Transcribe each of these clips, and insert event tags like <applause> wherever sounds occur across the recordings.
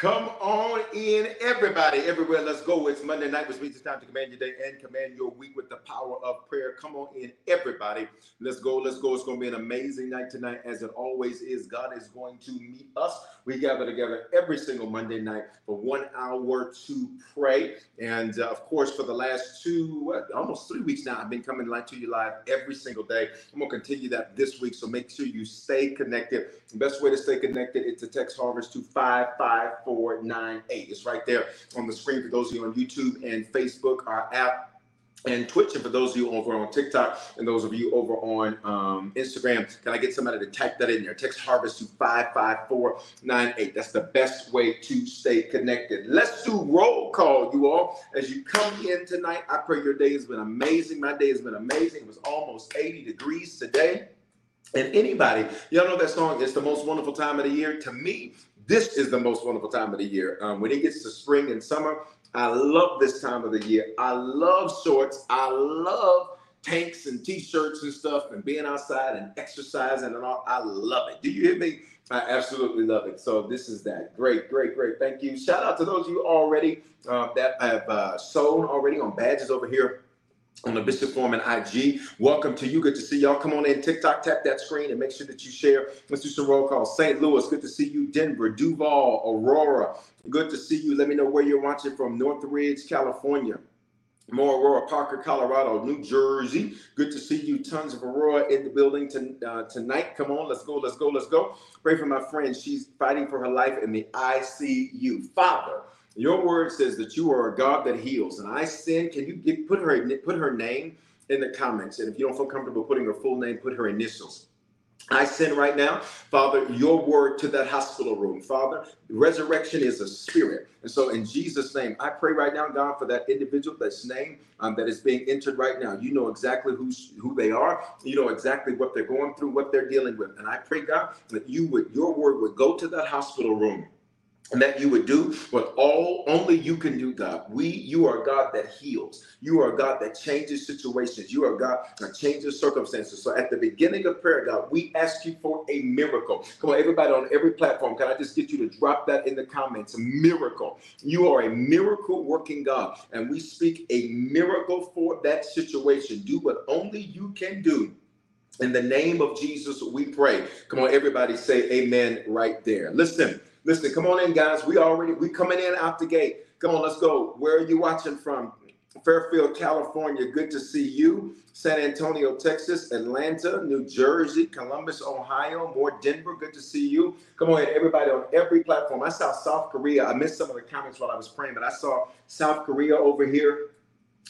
Come on in, everybody, everywhere. Let's go. It's Monday night, which means it's time to command your day and command your week with the power of prayer. Come on in, everybody. Let's go. Let's go. It's going to be an amazing night tonight, as it always is. God is going to meet us. We gather together every single Monday night for one hour to pray. And uh, of course, for the last two, what, almost three weeks now, I've been coming live to you live every single day. I'm going to continue that this week. So make sure you stay connected. The best way to stay connected is to text Harvest to 55498. It's right there on the screen for those of you on YouTube and Facebook, our app and Twitch, and for those of you over on TikTok and those of you over on um, Instagram, can I get somebody to type that in there? Text Harvest to 55498. That's the best way to stay connected. Let's do roll call, you all. As you come in tonight, I pray your day has been amazing. My day has been amazing. It was almost 80 degrees today. And anybody, y'all know that song, It's the Most Wonderful Time of the Year? To me, this is the most wonderful time of the year. Um, when it gets to spring and summer, I love this time of the year. I love shorts. I love tanks and t-shirts and stuff and being outside and exercising and all. I love it. Do you hear me? I absolutely love it. So this is that. Great, great, great. Thank you. Shout out to those of you already uh, that have uh, sewn already on badges over here on the Bishop Foreman IG. Welcome to you. Good to see y'all. Come on in, TikTok, tap that screen and make sure that you share. Let's do some roll calls. St. Louis, good to see you. Denver, Duval, Aurora, good to see you. Let me know where you're watching from. Northridge, California. More Aurora, Parker, Colorado, New Jersey. Good to see you. Tons of Aurora in the building to, uh, tonight. Come on, let's go, let's go, let's go. Pray for my friend. She's fighting for her life in the ICU. Father, your word says that you are a God that heals, and I sin. Can you get, put her put her name in the comments? And if you don't feel comfortable putting her full name, put her initials. I send right now, Father, your word to that hospital room. Father, resurrection is a spirit. And so, in Jesus' name, I pray right now, God, for that individual that's name um, that is being entered right now. You know exactly who's, who they are. You know exactly what they're going through, what they're dealing with. And I pray, God, that you would, your word would go to that hospital room and that you would do what all only you can do god. We you are god that heals. You are god that changes situations. You are god that changes circumstances. So at the beginning of prayer god we ask you for a miracle. Come on everybody on every platform can i just get you to drop that in the comments? A miracle. You are a miracle working god and we speak a miracle for that situation. Do what only you can do. In the name of jesus we pray. Come on everybody say amen right there. Listen Listen, come on in, guys. We already we coming in out the gate. Come on, let's go. Where are you watching from? Fairfield, California. Good to see you. San Antonio, Texas, Atlanta, New Jersey, Columbus, Ohio, more Denver. Good to see you. Come on, in, everybody on every platform. I saw South Korea. I missed some of the comments while I was praying, but I saw South Korea over here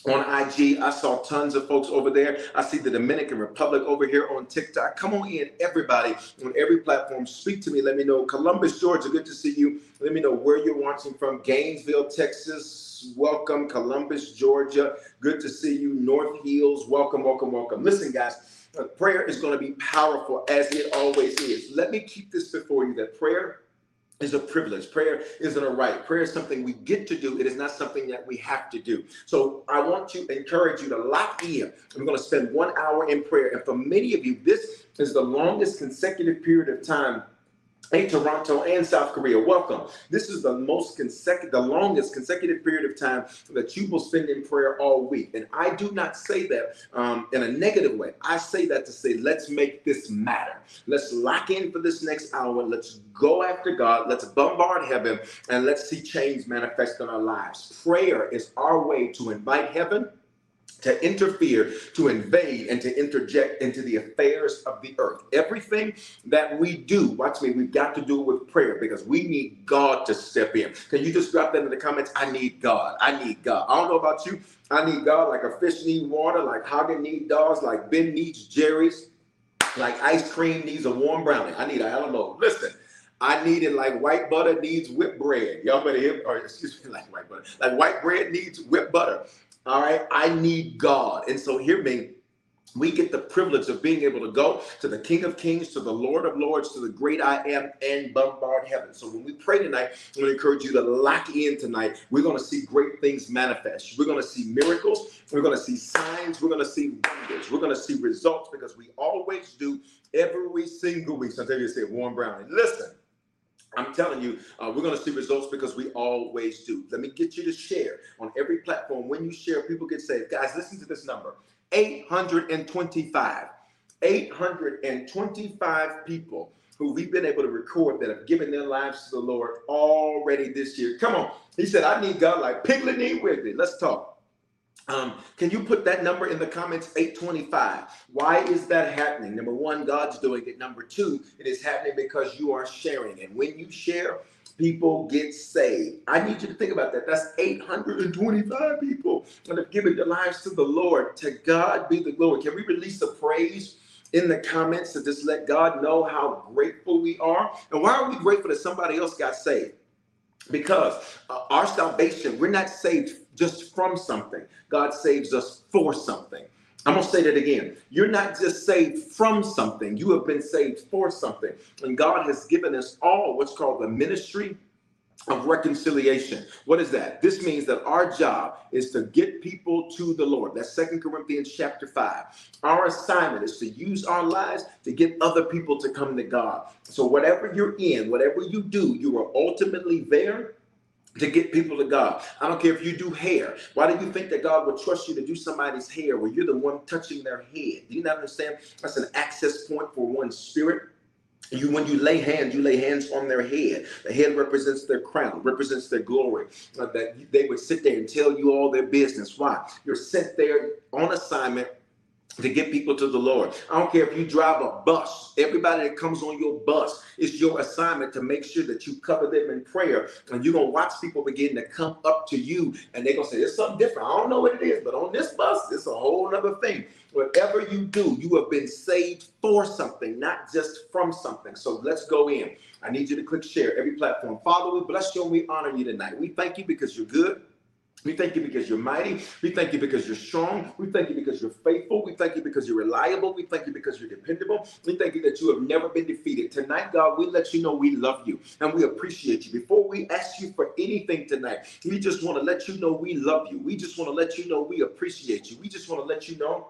on IG. I saw tons of folks over there. I see the Dominican Republic over here on TikTok. Come on in, everybody, on every platform. Speak to me. Let me know. Columbus, Georgia, good to see you. Let me know where you're watching from. Gainesville, Texas, welcome. Columbus, Georgia, good to see you. North Hills, welcome, welcome, welcome. Listen, guys. Uh, prayer is going to be powerful as it always is. Let me keep this before you that prayer is a privilege. Prayer isn't a right. Prayer is something we get to do. It is not something that we have to do. So I want to encourage you to lock in. I'm going to spend one hour in prayer. And for many of you, this is the longest consecutive period of time Hey, Toronto and South Korea, welcome. This is the most consecutive, the longest consecutive period of time that you will spend in prayer all week. And I do not say that um, in a negative way. I say that to say, let's make this matter. Let's lock in for this next hour. Let's go after God. Let's bombard heaven and let's see change manifest in our lives. Prayer is our way to invite heaven to interfere, to invade, and to interject into the affairs of the earth. Everything that we do, watch me, we've got to do it with prayer because we need God to step in. Can you just drop that in the comments? I need God. I need God. I don't know about you. I need God like a fish need water, like Häagen need Dazs, like Ben needs Jerry's, like ice cream needs a warm brownie. I need a Alamo. Listen. I need it like white butter needs whipped bread. Y'all better hear, or excuse me, <laughs> like white butter. Like white bread needs whipped butter. All right. I need God. And so hear me. We get the privilege of being able to go to the King of Kings, to the Lord of Lords, to the great I am, and bombard heaven. So when we pray tonight, I'm going to encourage you to lock in tonight. We're going to see great things manifest. We're going to see miracles. We're going to see signs. We're going to see wonders. We're going to see results because we always do every single week. Sometimes you say, Warren Brown, listen. I'm telling you, uh, we're going to see results because we always do. Let me get you to share on every platform. When you share, people get saved. Guys, listen to this number 825. 825 people who we've been able to record that have given their lives to the Lord already this year. Come on. He said, I need God like Piglet need Wiggly. Let's talk. Um, can you put that number in the comments? 825. Why is that happening? Number one, God's doing it. Number two, it is happening because you are sharing. And when you share, people get saved. I need you to think about that. That's 825 people that have given their lives to the Lord. To God be the glory. Can we release a praise? in the comments to just let God know how grateful we are. And why are we grateful that somebody else got saved? Because uh, our salvation, we're not saved just from something. God saves us for something. I'm going to say that again. You're not just saved from something, you have been saved for something. And God has given us all what's called the ministry of reconciliation. What is that? This means that our job is to get people to the Lord. That's Second Corinthians chapter 5. Our assignment is to use our lives to get other people to come to God. So whatever you're in, whatever you do, you are ultimately there to get people to God. I don't care if you do hair. Why do you think that God would trust you to do somebody's hair where you're the one touching their head? Do you not understand? That's an access point for one spirit. You, when you lay hands, you lay hands on their head. The head represents their crown, represents their glory. Uh, that they would sit there and tell you all their business. Why? You're sent there on assignment to get people to the Lord. I don't care if you drive a bus, everybody that comes on your bus, it's your assignment to make sure that you cover them in prayer. And you're going to watch people begin to come up to you and they're going to say, There's something different. I don't know what it is, but on this bus, it's a whole other thing. Whatever you do, you have been saved for something, not just from something. So let's go in. I need you to click share every platform. Father, we bless you and we honor you tonight. We thank you because you're good. We thank you because you're mighty. We thank you because you're strong. We thank you because you're faithful. We thank you because you're reliable. We thank you because you're dependable. We thank you that you have never been defeated. Tonight, God, we let you know we love you and we appreciate you. Before we ask you for anything tonight, we just want to let you know we love you. We just want to let you know we appreciate you. We just want to let you know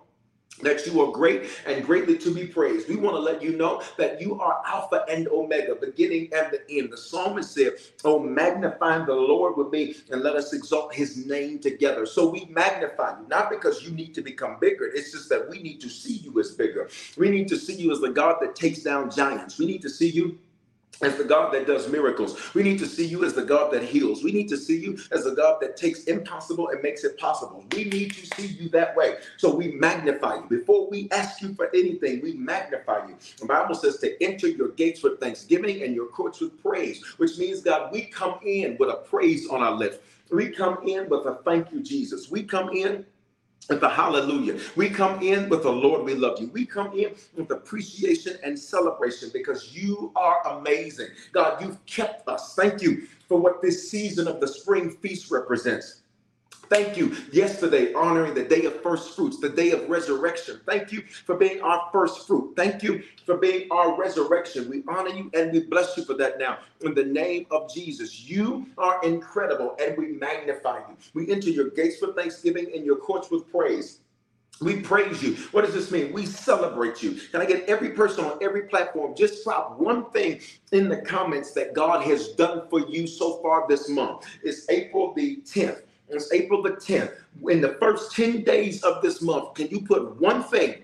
that you are great and greatly to be praised. We want to let you know that you are Alpha and Omega, beginning and the end. The psalmist said, Oh, magnify the Lord with me and let us exalt his name together. So we magnify you, not because you need to become bigger. It's just that we need to see you as bigger. We need to see you as the God that takes down giants. We need to see you as the God that does miracles. We need to see you as the God that heals. We need to see you as the God that takes impossible and makes it possible. We need to see you that way. So we magnify you. Before we ask you for anything, we magnify you. The Bible says to enter your gates with thanksgiving and your courts with praise, which means, God, we come in with a praise on our lips. We come in with a thank you, Jesus. We come in with a hallelujah. We come in with the Lord, we love you. We come in with appreciation and celebration because you are amazing. God, you've kept us. Thank you for what this season of the spring feast represents. Thank you yesterday honoring the day of first fruits, the day of resurrection. Thank you for being our first fruit. Thank you for being our resurrection. We honor you and we bless you for that now. In the name of Jesus, you are incredible and we magnify you. We enter your gates with thanksgiving and your courts with praise. We praise you. What does this mean? We celebrate you. Can I get every person on every platform just drop one thing in the comments that God has done for you so far this month? It's April the 10th. It's April the 10th. In the first 10 days of this month, can you put one thing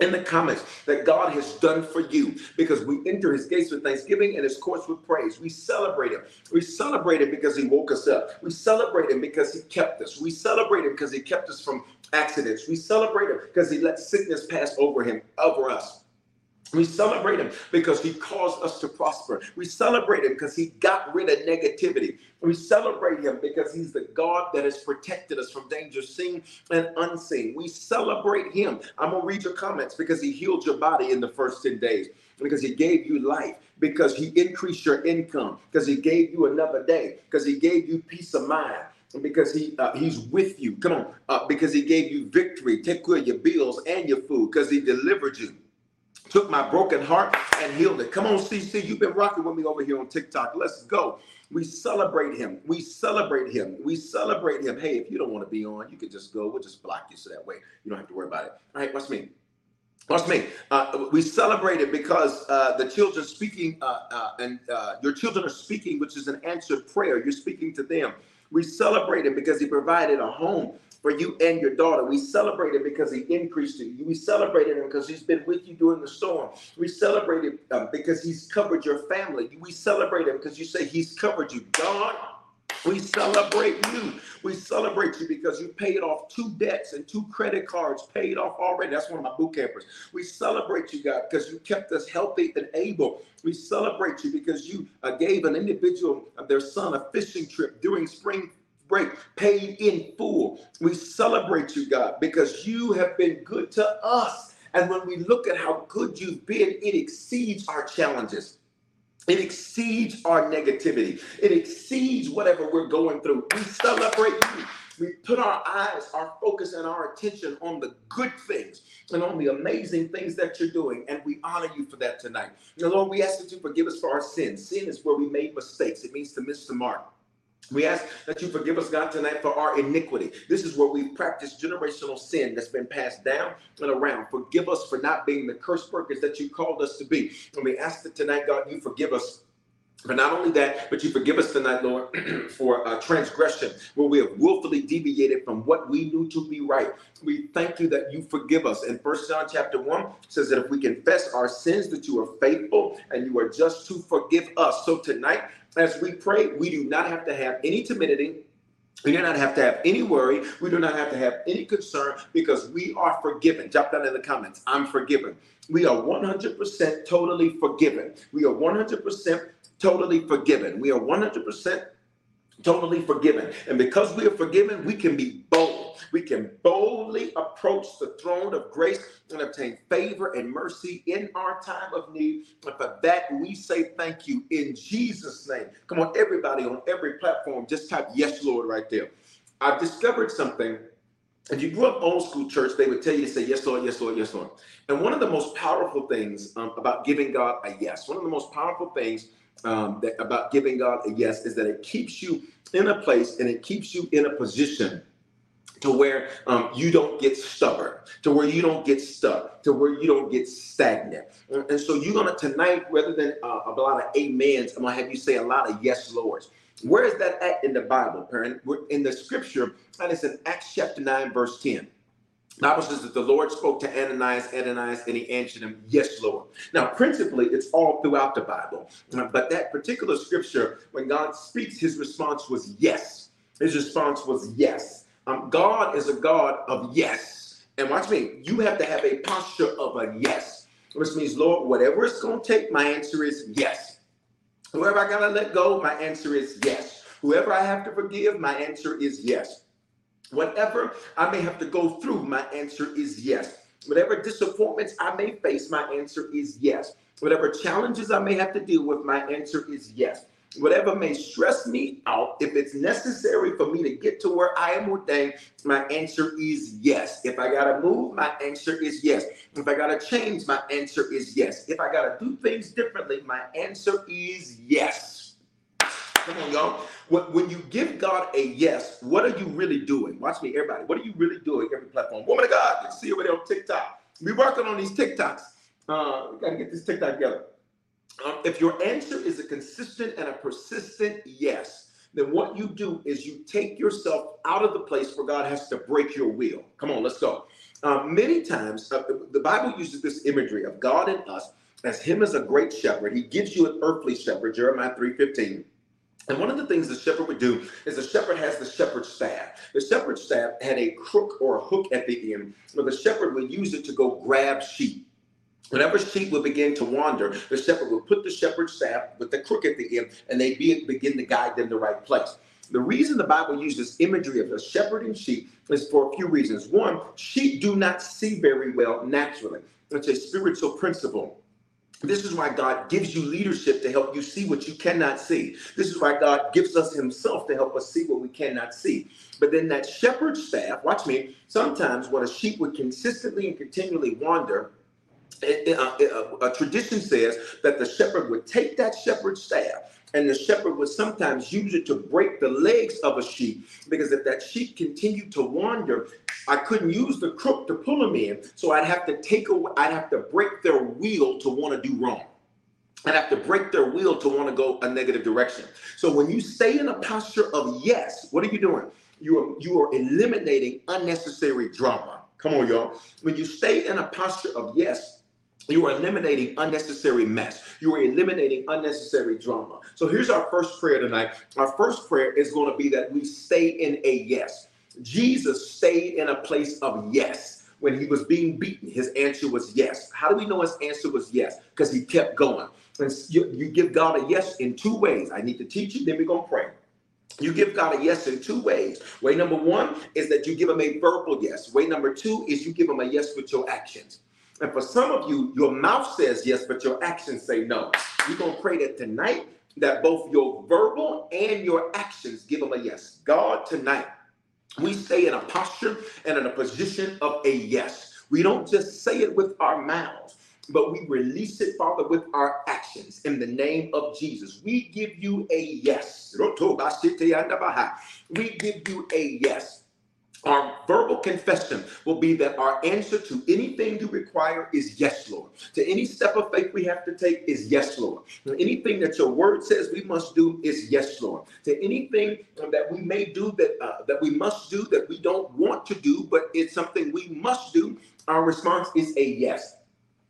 in the comments that God has done for you because we enter his gates with thanksgiving and his courts with praise. We celebrate him. We celebrate him because he woke us up. We celebrate him because he kept us. We celebrate him because he kept us from accidents. We celebrate him because he let sickness pass over him, over us. We celebrate him because he caused us to prosper. We celebrate him because he got rid of negativity. We celebrate him because he's the God that has protected us from danger seen and unseen. We celebrate him. I'm going to read your comments because he healed your body in the first 10 days, because he gave you life, because he increased your income, because he gave you another day, because he gave you peace of mind because he uh, he's with you. Come on, uh, because he gave you victory, take care of your bills and your food, because he delivered you took my broken heart and healed it. Come on, CC, you've been rocking with me over here on TikTok. Let's go. We celebrate him. We celebrate him. We celebrate him. Hey, if you don't want to be on, you can just go. We'll just block you so that way you don't have to worry about it. All right, watch me. Watch me. Uh, we celebrate it because uh, the children speaking, uh, uh and uh, your children are speaking, which is an answered prayer. You're speaking to them. We celebrate it because he provided a home for you and your daughter. We celebrate it because he increased you. We celebrated him because he's been with you during the storm. We celebrate it um, because he's covered your family. We celebrate him because you say he's covered you. God, we celebrate you. We celebrate you because you paid off two debts and two credit cards paid off already. That's one of my boot campers. We celebrate you, God, because you kept us healthy and able. We celebrate you because you uh, gave an individual, uh, their son, a fishing trip during spring break paid in full. We celebrate you, God, because you have been good to us. And when we look at how good you've been, it exceeds our challenges. It exceeds our negativity. It exceeds whatever we're going through. We celebrate you. We put our eyes, our focus, and our attention on the good things and on the amazing things that you're doing. And we honor you for that tonight. And Lord, we ask that you forgive us for our sins. Sin is where we made mistakes, it means to miss the mark. We ask that you forgive us, God, tonight for our iniquity. This is where we practice generational sin that's been passed down and around. Forgive us for not being the curse workers that you called us to be. And we ask that tonight, God, you forgive us but not only that, but you forgive us tonight, Lord, <clears throat> for uh, transgression, where we have willfully deviated from what we knew to be right. We thank you that you forgive us. And First John chapter 1 says that if we confess our sins, that you are faithful and you are just to forgive us. So tonight, as we pray, we do not have to have any timidity. We do not have to have any worry. We do not have to have any concern because we are forgiven. Drop down in the comments. I'm forgiven. We are 100% totally forgiven. We are 100% totally forgiven. We are 100% totally forgiven. And because we are forgiven, we can be. We can boldly approach the throne of grace and obtain favor and mercy in our time of need. And for that, we say thank you in Jesus' name. Come on, everybody on every platform, just type yes, Lord, right there. I've discovered something. If you grew up old school church, they would tell you to say yes, Lord, yes, Lord, yes, Lord. And one of the most powerful things um, about giving God a yes, one of the most powerful things um, that, about giving God a yes is that it keeps you in a place and it keeps you in a position to where um, you don't get stubborn, to where you don't get stuck, to where you don't get stagnant. And so you're gonna tonight, rather than uh, a lot of amens, I'm gonna have you say a lot of yes lords. Where is that at in the Bible, parent? in the scripture, and it's in Acts chapter 9, verse 10. Bible says that the Lord spoke to Ananias, Ananias, and he answered him, Yes, Lord. Now, principally, it's all throughout the Bible. But that particular scripture, when God speaks, his response was yes. His response was yes. Um, God is a God of yes. And watch me, you have to have a posture of a yes, which means, Lord, whatever it's going to take, my answer is yes. Whoever I got to let go, my answer is yes. Whoever I have to forgive, my answer is yes. Whatever I may have to go through, my answer is yes. Whatever disappointments I may face, my answer is yes. Whatever challenges I may have to deal with, my answer is yes. Whatever may stress me out, if it's necessary for me to get to where I am ordained, my answer is yes. If I got to move, my answer is yes. If I got to change, my answer is yes. If I got to do things differently, my answer is yes. Come on, y'all. When, you give God a yes, what are you really doing? Watch me, everybody. What are you really doing? Every platform. Woman of God, you can see there on TikTok. We working on these TikToks. Uh, we gotta get this TikTok together. Um, if your answer is a consistent and a persistent yes, then what you do is you take yourself out of the place where God has to break your will. Come on, let's go. Um, many times, uh, the Bible uses this imagery of God and us as Him as a great shepherd. He gives you an earthly shepherd, Jeremiah 3:15. And one of the things the shepherd would do is the shepherd has the shepherd's staff. The shepherd's staff had a crook or a hook at the end, where the shepherd would use it to go grab sheep. Whenever sheep would begin to wander, the shepherd would put the shepherd's staff with the crook at the end, and they be, begin to guide them the right place. The reason the Bible uses imagery of a shepherd and sheep is for a few reasons. One, sheep do not see very well naturally. It's a spiritual principle. This is why God gives you leadership to help you see what you cannot see. This is why God gives us Himself to help us see what we cannot see. But then that shepherd's staff, watch me, sometimes when a sheep would consistently and continually wander, a tradition says that the shepherd would take that shepherd's staff and the shepherd would sometimes use it to break the legs of a sheep because if that sheep continued to wander i couldn't use the crook to pull them in so i'd have to take away i'd have to break their wheel to want to do wrong I'd have to break their will to want to go a negative direction. So when you stay in a posture of yes, what are you doing? You are you are eliminating unnecessary drama. Come on, y'all. When you stay in a posture of yes, you are eliminating unnecessary mess. You are eliminating unnecessary drama. So here's our first prayer tonight. Our first prayer is going to be that we stay in a yes. Jesus stayed in a place of yes. When he was being beaten, his answer was yes. How do we know his answer was yes? Because he kept going. And you, you give God a yes in two ways. I need to teach you, then we're going to pray. You give God a yes in two ways. Way number one is that you give him a verbal yes. Way number two is you give him a yes with your actions. And for some of you, your mouth says yes, but your actions say no. We're going to pray that tonight that both your verbal and your actions give them a yes. God, tonight, we stay in a posture and in a position of a yes. We don't just say it with our mouths, but we release it, Father, with our actions in the name of Jesus. We give you a yes. We give you a yes. Our verbal confession will be that our answer to anything you require is yes, Lord. To any step of faith we have to take is yes, Lord. Anything that your word says we must do is yes, Lord. To anything that we may do that uh, that we must do that we don't want to do, but it's something we must do, our response is a yes.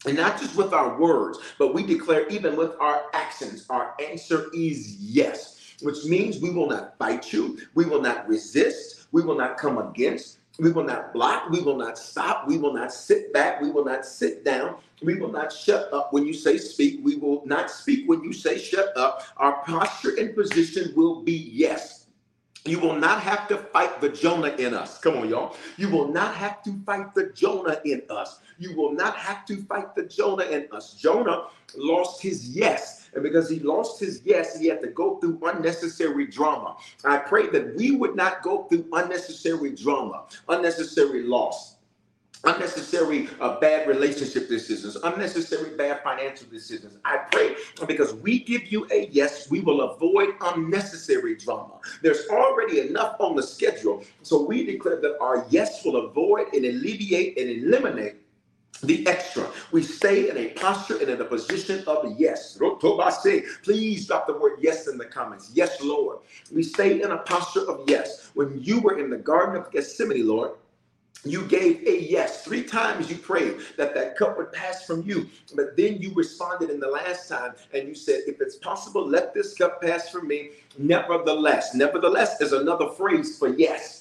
And not just with our words, but we declare even with our actions, our answer is yes, which means we will not fight you, we will not resist. We will not come against. We will not block. We will not stop. We will not sit back. We will not sit down. We will not shut up when you say speak. We will not speak when you say shut up. Our posture and position will be yes. You will not have to fight the Jonah in us. Come on, y'all. You will not have to fight the Jonah in us. You will not have to fight the Jonah in us. Jonah lost his yes and because he lost his yes, he had to go through unnecessary drama. I pray that we would not go through unnecessary drama, unnecessary loss unnecessary uh, bad relationship decisions, unnecessary bad financial decisions. I pray because we give you a yes, we will avoid unnecessary drama. There's already enough on the schedule, so we declare that our yes will avoid and alleviate and eliminate the extra. We stay in a posture and in a position of yes. Please drop the word yes in the comments. Yes, Lord. We stay in a posture of yes. When you were in the Garden of Gethsemane, Lord, you gave a yes. Three times you prayed that that cup would pass from you. But then you responded in the last time and you said, if it's possible, let this cup pass from me. Nevertheless, nevertheless is another phrase for yes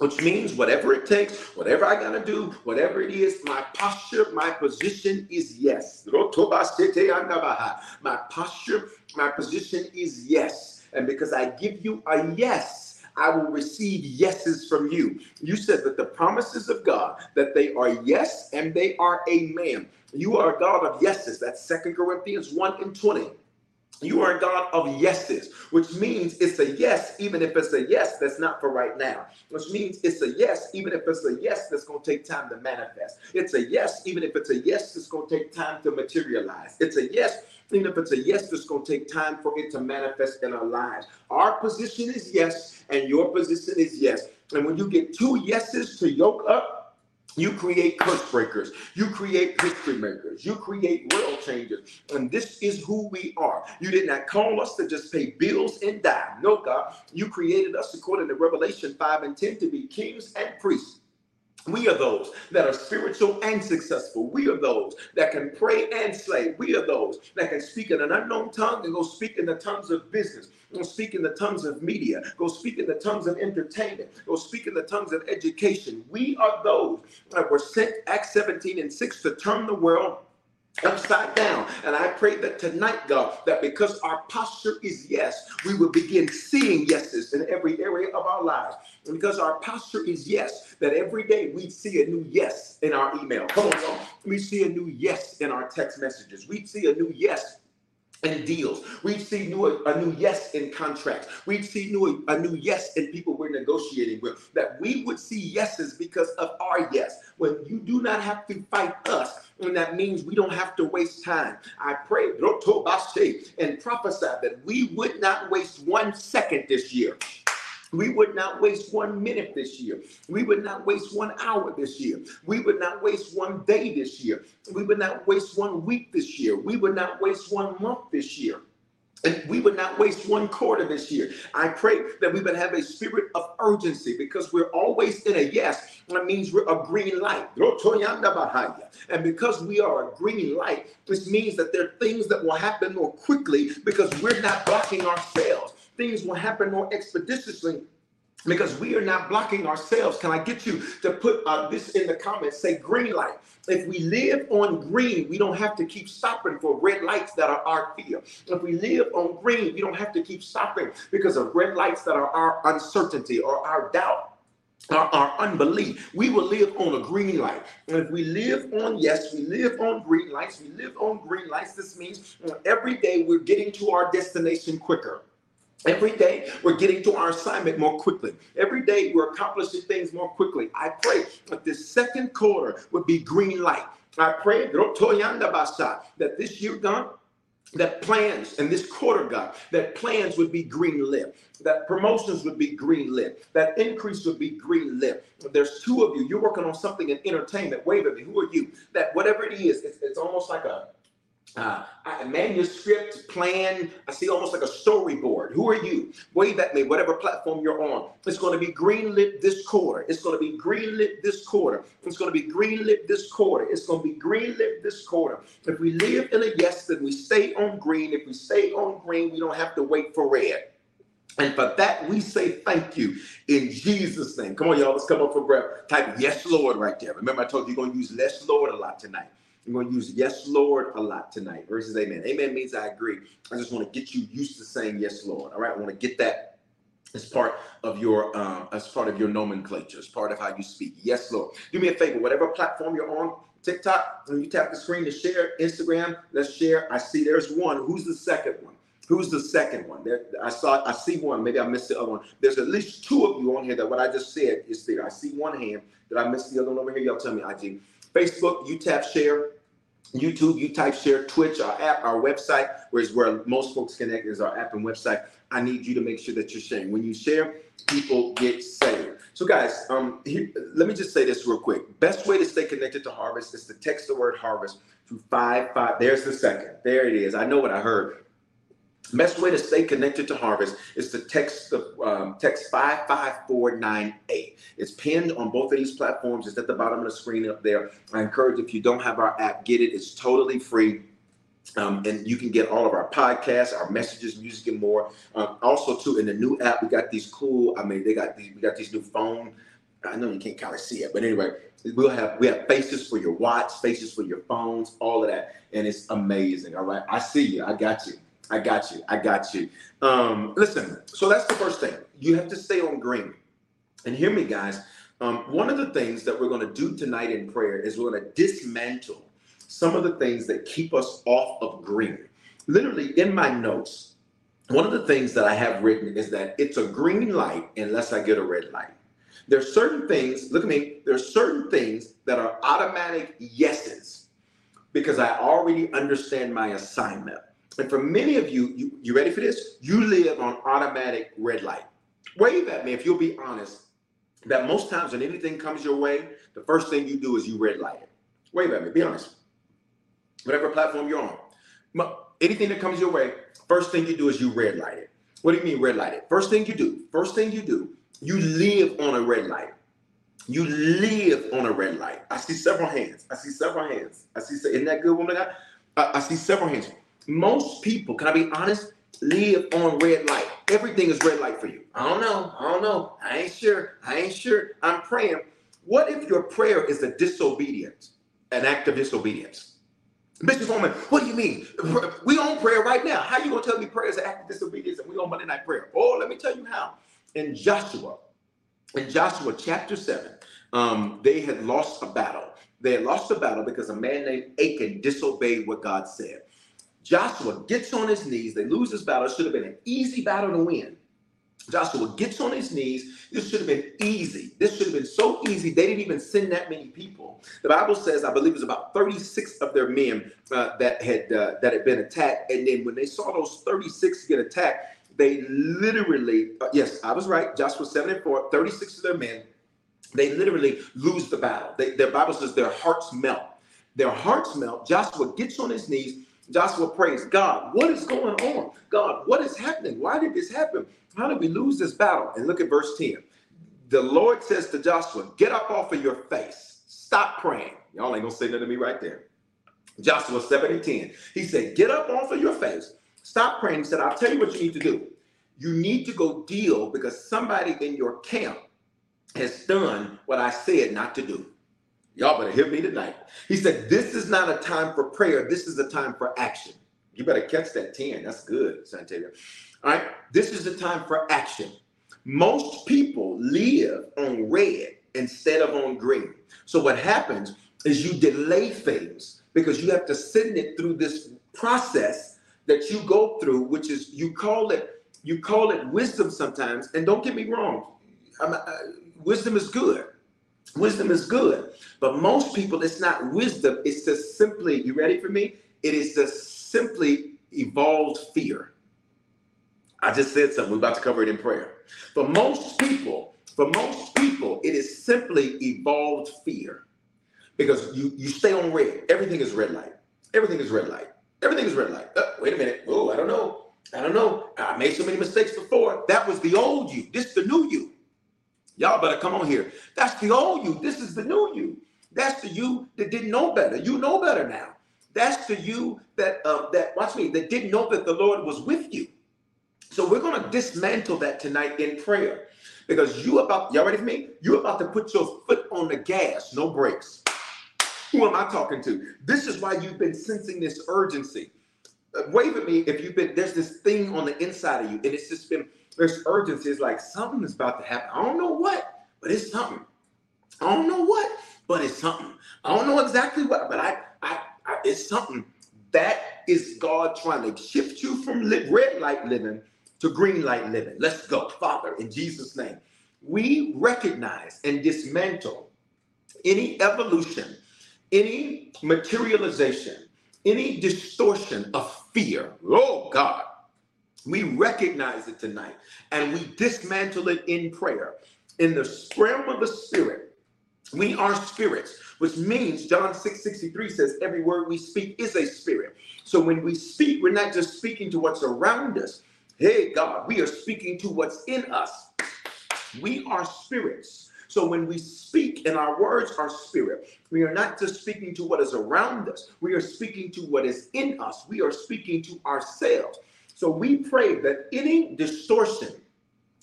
which means whatever it takes, whatever I gotta do, whatever it is, my posture, my position is yes. My posture, my position is yes. And because I give you a yes, I will receive yeses from you. You said that the promises of God, that they are yes and they are amen. You are a God of yeses. That's Second Corinthians 1 and 20. You are a God of yeses, which means it's a yes, even if it's a yes that's not for right now. Which means it's a yes, even if it's a yes that's going to take time to manifest. It's a yes, even if it's a yes that's going to take time to materialize. It's a yes, even if it's a yes that's going to take time for it to manifest in our lives. Our position is yes, and your position is yes. And when you get two yeses to yoke up, you create curse breakers. You create history makers. You create world changers. And this is who we are. You did not call us to just pay bills and die. No, God. You created us, according to Revelation 5 and 10, to be kings and priests. We are those that are spiritual and successful. We are those that can pray and slay. We are those that can speak in an unknown tongue and go speak in the tongues of business. Go speak in the tongues of media. Go speak in the tongues of entertainment. Go speak in the tongues of education. We are those that were sent, Acts 17 and 6, to turn the world upside down. And I pray that tonight, God, that because our posture is yes, we will begin seeing yeses in every area of our lives. And because our posture is yes, that every day we see a new yes in our email. Come on, y'all. We see a new yes in our text messages. We see a new yes in deals. We'd see new, a new yes in contracts. We'd see new, a new yes in people we're negotiating with. That we would see yeses because of our yes. When you do not have to fight us, and that means we don't have to waste time. I pray and prophesy that we would not waste one second this year. We would not waste one minute this year. We would not waste one hour this year. We would not waste one day this year. We would not waste one week this year. We would not waste one month this year. And we would not waste one quarter this year. I pray that we would have a spirit of urgency because we're always in a yes. That means we're a green light. And because we are a green light, this means that there are things that will happen more quickly because we're not blocking ourselves things will happen more expeditiously because we are not blocking ourselves. Can I get you to put uh, this in the comments? Say green light. If we live on green, we don't have to keep stopping for red lights that are our fear. If we live on green, we don't have to keep stopping because of red lights that are our uncertainty or our doubt. Our, our, unbelief. We will live on a green light. And if we live on, yes, we live on green lights, we live on green lights. This means every day we're getting to our destination quicker. Every day we're getting to our assignment more quickly. Every day we're accomplishing things more quickly. I pray that this second quarter would be green light. I pray that this year, God, that plans and this quarter, God, that plans would be green lit, that promotions would be green lit, that increase would be green lit. There's two of you. You're working on something in entertainment. Wave at me. Who are you? That whatever it is, it's, it's almost like a uh, a manuscript, plan. I see almost like a storyboard. Who are you? Wave at me, whatever platform you're on. It's going to be greenlit this quarter. It's going to be greenlit this quarter. It's going to be greenlit this quarter. It's going to be greenlit this quarter. If we live in a yes, then we stay on green. If we stay on green, we don't have to wait for red. And for that, we say thank you in Jesus' name. Come on, y'all. Let's come up for breath. Type yes, Lord, right there. Remember, I told you you're going to use less Lord a lot tonight. I'm going to use yes, Lord, a lot tonight versus amen. Amen means I agree. I just want to get you used to saying yes, Lord. All right. I want to get that as part of your um, as part of your nomenclature, as part of how you speak. Yes, Lord. Do me a favor, whatever platform you're on, TikTok, when you tap the screen to share, Instagram, let's share. I see there's one. Who's the second one? Who's the second one? There, I saw, I see one. Maybe I missed the other one. There's at least two of you on here that what I just said is there. I see one hand. Did I miss the other one over here? Y'all tell me, IG. Facebook, you tap share. YouTube, you type share, Twitch, our app, our website, whereas where most folks connect is our app and website. I need you to make sure that you're sharing. When you share, people get saved. So, guys, um, here, let me just say this real quick. Best way to stay connected to Harvest is to text the word Harvest to five five. There's the second. There it is. I know what I heard. Best way to stay connected to Harvest is to text the um, text five five four nine eight. It's pinned on both of these platforms. It's at the bottom of the screen up there. I encourage if you don't have our app, get it. It's totally free. Um, and you can get all of our podcasts, our messages, music, and more. Um, also, too, in the new app, we got these cool. I mean, they got these. We got these new phone. I know you can't kind of see it, but anyway, we'll have we have faces for your watch, faces for your phones, all of that, and it's amazing. All right, I see you. I got you. I got you. I got you. Um, listen, so that's the first thing. You have to stay on green. And hear me, guys. Um, one of the things that we're going to do tonight in prayer is we're going to dismantle some of the things that keep us off of green. literally in my notes, one of the things that I have written is that it's a green light unless I get a red light. There's certain things, look at me, there's certain things that are automatic yeses because I already understand my assignment. And for many of you, you, you ready for this? You live on automatic red light. Wave at me if you'll be honest that most times when anything comes your way, the first thing you do is you red light it. Wave at me, be honest. Whatever platform you're on, anything that comes your way, first thing you do is you red light it. What do you mean red light it? First thing you do, first thing you do, you live on a red light. You live on a red light. I see several hands. I see several hands. I see. Isn't that good, woman? I, I see several hands. Most people, can I be honest? Live on red light. Everything is red light for you. I don't know. I don't know. I ain't sure. I ain't sure. I'm praying. What if your prayer is a disobedience, an act of disobedience? Bishop Foreman, what do you mean? We on prayer right now. How you gonna tell me prayer is an act of disobedience and we on Monday night prayer? Oh, let me tell you how. In Joshua, in Joshua chapter 7, um, they had lost a battle. They had lost a battle because a man named Achan disobeyed what God said. Joshua gets on his knees. They lose this battle. It should have been an easy battle to win. Joshua gets on his knees. This should have been easy. This should have been so easy. They didn't even send that many people. The Bible says, I believe it was about 36 of their men uh, that had uh, that had been attacked. And then when they saw those 36 get attacked, they literally, uh, yes, I was right. Joshua 7 and 4, 36 of their men, they literally lose the battle. They, their Bible says their hearts melt. Their hearts melt. Joshua gets on his knees. Joshua prays, God, what is going on? God, what is happening? Why did this happen? How did we lose this battle? And look at verse 10. The Lord says to Joshua, Get up off of your face. Stop praying. Y'all ain't gonna say nothing to me right there. Joshua 7 and 10. He said, Get up off of your face. Stop praying. He said, I'll tell you what you need to do. You need to go deal because somebody in your camp has done what I said not to do. Y'all better hear me tonight. He said, This is not a time for prayer. This is a time for action. You better catch that 10. That's good, Santeria. All right. This is the time for action. Most people live on red instead of on green. So what happens is you delay things because you have to send it through this process that you go through, which is you call it you call it wisdom sometimes. And don't get me wrong, uh, wisdom is good. Wisdom is good, but most people, it's not wisdom. It's just simply, you ready for me? It is just simply evolved fear. I just said something. We're about to cover it in prayer. For most people, for most people, it is simply evolved fear because you you stay on red. Everything is red light. Everything is red light. Everything is red light. Uh, wait a minute. Oh, I don't know. I don't know. I made so many mistakes before. That was the old you. This is the new you. Y'all better come on here. That's the old you. This is the new you. That's the you that didn't know better. You know better now. That's the you that uh, that watch me that didn't know that the Lord was with you. So we're to dismantle that tonight in prayer because you about y'all ready for me? You're about to put your foot on the gas, no brakes. Who am I talking to? This is why you've been sensing this urgency. Uh, wave at me if you've been there's this thing on the inside of you, and it's just been there's urgency. It's like something is about to happen. I don't know what, but it's something. I don't know what, but it's something. I don't know exactly what, but I, I, I it's something. That is God trying to shift you from red light living to green light living. Let's go, Father, in Jesus' name. We recognize and dismantle any evolution, any materialization, any distortion of fear. Oh God. We recognize it tonight and we dismantle it in prayer. In the realm of the spirit, we are spirits, which means John 6 63 says, Every word we speak is a spirit. So when we speak, we're not just speaking to what's around us. Hey, God, we are speaking to what's in us. We are spirits. So when we speak and our words are spirit, we are not just speaking to what is around us, we are speaking to what is in us. We are speaking to ourselves. So we pray that any distortion,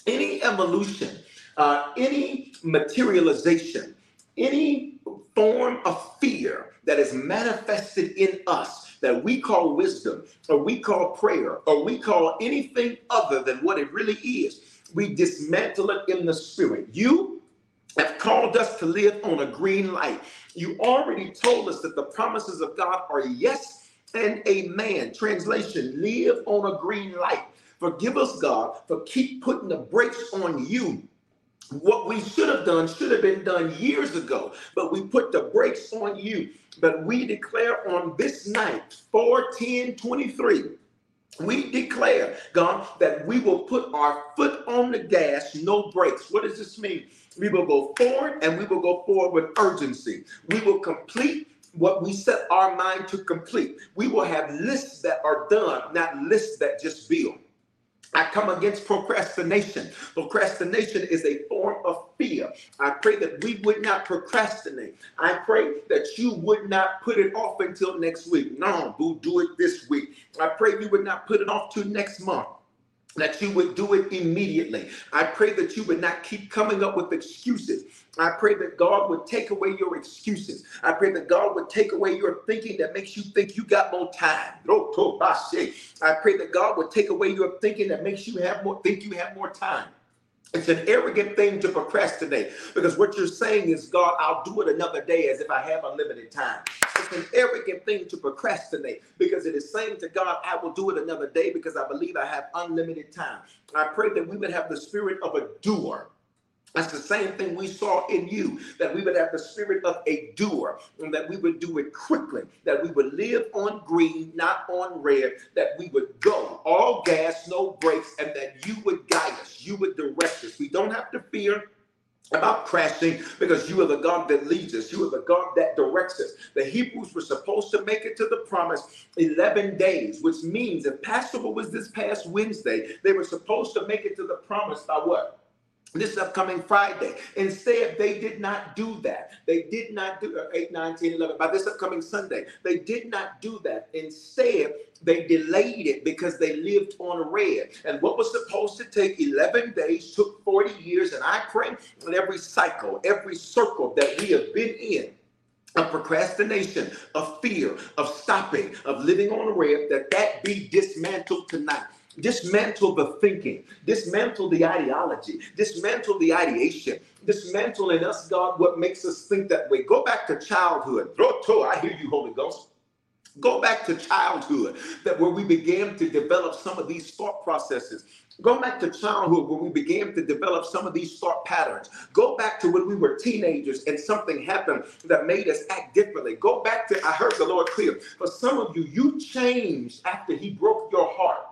any evolution, uh, any materialization, any form of fear that is manifested in us that we call wisdom or we call prayer or we call anything other than what it really is, we dismantle it in the spirit. You have called us to live on a green light. You already told us that the promises of God are yes and a man. Translation live on a green light. Forgive us, God, for keep putting the brakes on you. What we should have done should have been done years ago, but we put the brakes on you. But we declare on this night, 41023, we declare, God, that we will put our foot on the gas, no brakes. What does this mean? We will go forward and we will go forward with urgency. We will complete what we set our mind to complete. We will have lists that are done, not lists that just build. I come against procrastination. Procrastination is a form of fear. I pray that we would not procrastinate. I pray that you would not put it off until next week. No, boo, do it this week. I pray you would not put it off to next month that you would do it immediately. I pray that you would not keep coming up with excuses. I pray that God would take away your excuses. I pray that God would take away your thinking that makes you think you got more time. I pray that God would take away your thinking that makes you have more think you have more time. It's an arrogant thing to procrastinate because what you're saying is, God, I'll do it another day as if I have unlimited time. It's an arrogant thing to procrastinate because it is saying to God, I will do it another day because I believe I have unlimited time. I pray that we would have the spirit of a doer that's the same thing we saw in you, that we would have the spirit of a doer, and that we would do it quickly, that we would live on green, not on red, that we would go all gas, no brakes, and that you would guide us, you would direct us. We don't have to fear about crashing because you are the God that leads us. You are the God that directs us. The Hebrews were supposed to make it to the promise 11 days, which means if Passover was this past Wednesday, they were supposed to make it to the promise by what? This upcoming Friday. Instead, they did not do that. They did not do uh, 8, 9, 10, 11. By this upcoming Sunday, they did not do that. Instead, they delayed it because they lived on red. And what was supposed to take 11 days took 40 years. And I pray that every cycle, every circle that we have been in, of procrastination, of fear, of stopping, of living on red, that that be dismantled tonight dismantle the thinking, dismantle the ideology, dismantle the ideation, dismantle in us, God, what makes us think that way. Go back to childhood. I hear you, Holy Ghost. Go back to childhood, that where we began to develop some of these thought processes. Go back to childhood where we began to develop some of these thought patterns. Go back to when we were teenagers and something happened that made us act differently. Go back to, I heard the Lord clear. For some of you, you changed after He broke your heart.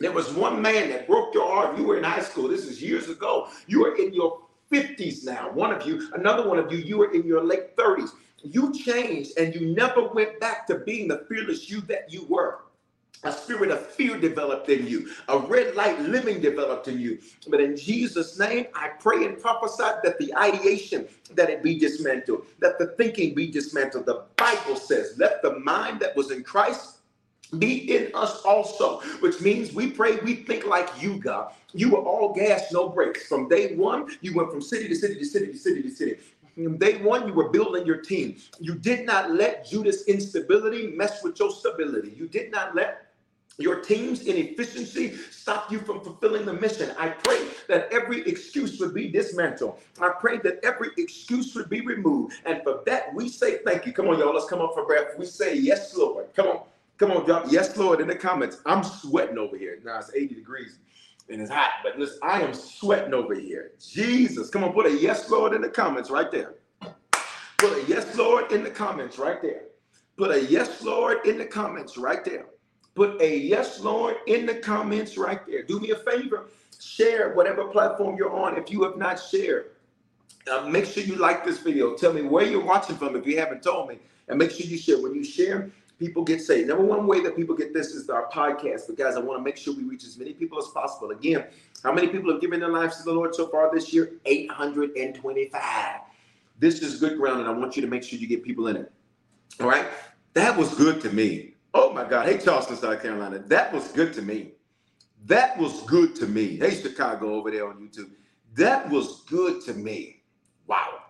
There was one man that broke your heart. You were in high school. This is years ago. You are in your 50s now. One of you, another one of you, you were in your late 30s. You changed and you never went back to being the fearless you that you were. A spirit of fear developed in you, a red light living developed in you. But in Jesus' name, I pray and prophesy that the ideation that it be dismantled, that the thinking be dismantled. The Bible says, "Let the mind that was in Christ be in us also, which means we pray, we think like you, God. You were all gas, no brakes. From day one, you went from city to city to city to city to city. From day one, you were building your team. You did not let Judas' instability mess with your stability. You did not let your team's inefficiency stop you from fulfilling the mission. I pray that every excuse would be dismantled. I pray that every excuse would be removed. And for that, we say thank you. Come on, y'all. Let's come up for breath. We say, Yes, Lord. Come on. Come on, drop yes, Lord, in the comments. I'm sweating over here. Now it's 80 degrees and it's hot, but listen, I am sweating over here. Jesus, come on, put a yes, Lord, in the comments right there. Put a yes, Lord, in the comments right there. Put a yes, Lord, in the comments right there. Put a yes, Lord, in the comments right there. Do me a favor, share whatever platform you're on if you have not shared. Uh, make sure you like this video. Tell me where you're watching from if you haven't told me. And make sure you share. When you share, people get saved. Number one way that people get this is our podcast. But guys, I want to make sure we reach as many people as possible. Again, how many people have given their lives to the Lord so far this year? 825. This is good ground, and I want you to make sure you get people in it. All right? That was good to me. Oh my God. Hey, Charleston, South Carolina. That was good to me. That was good to me. Hey, Chicago over there on YouTube. That was good to me. Wow.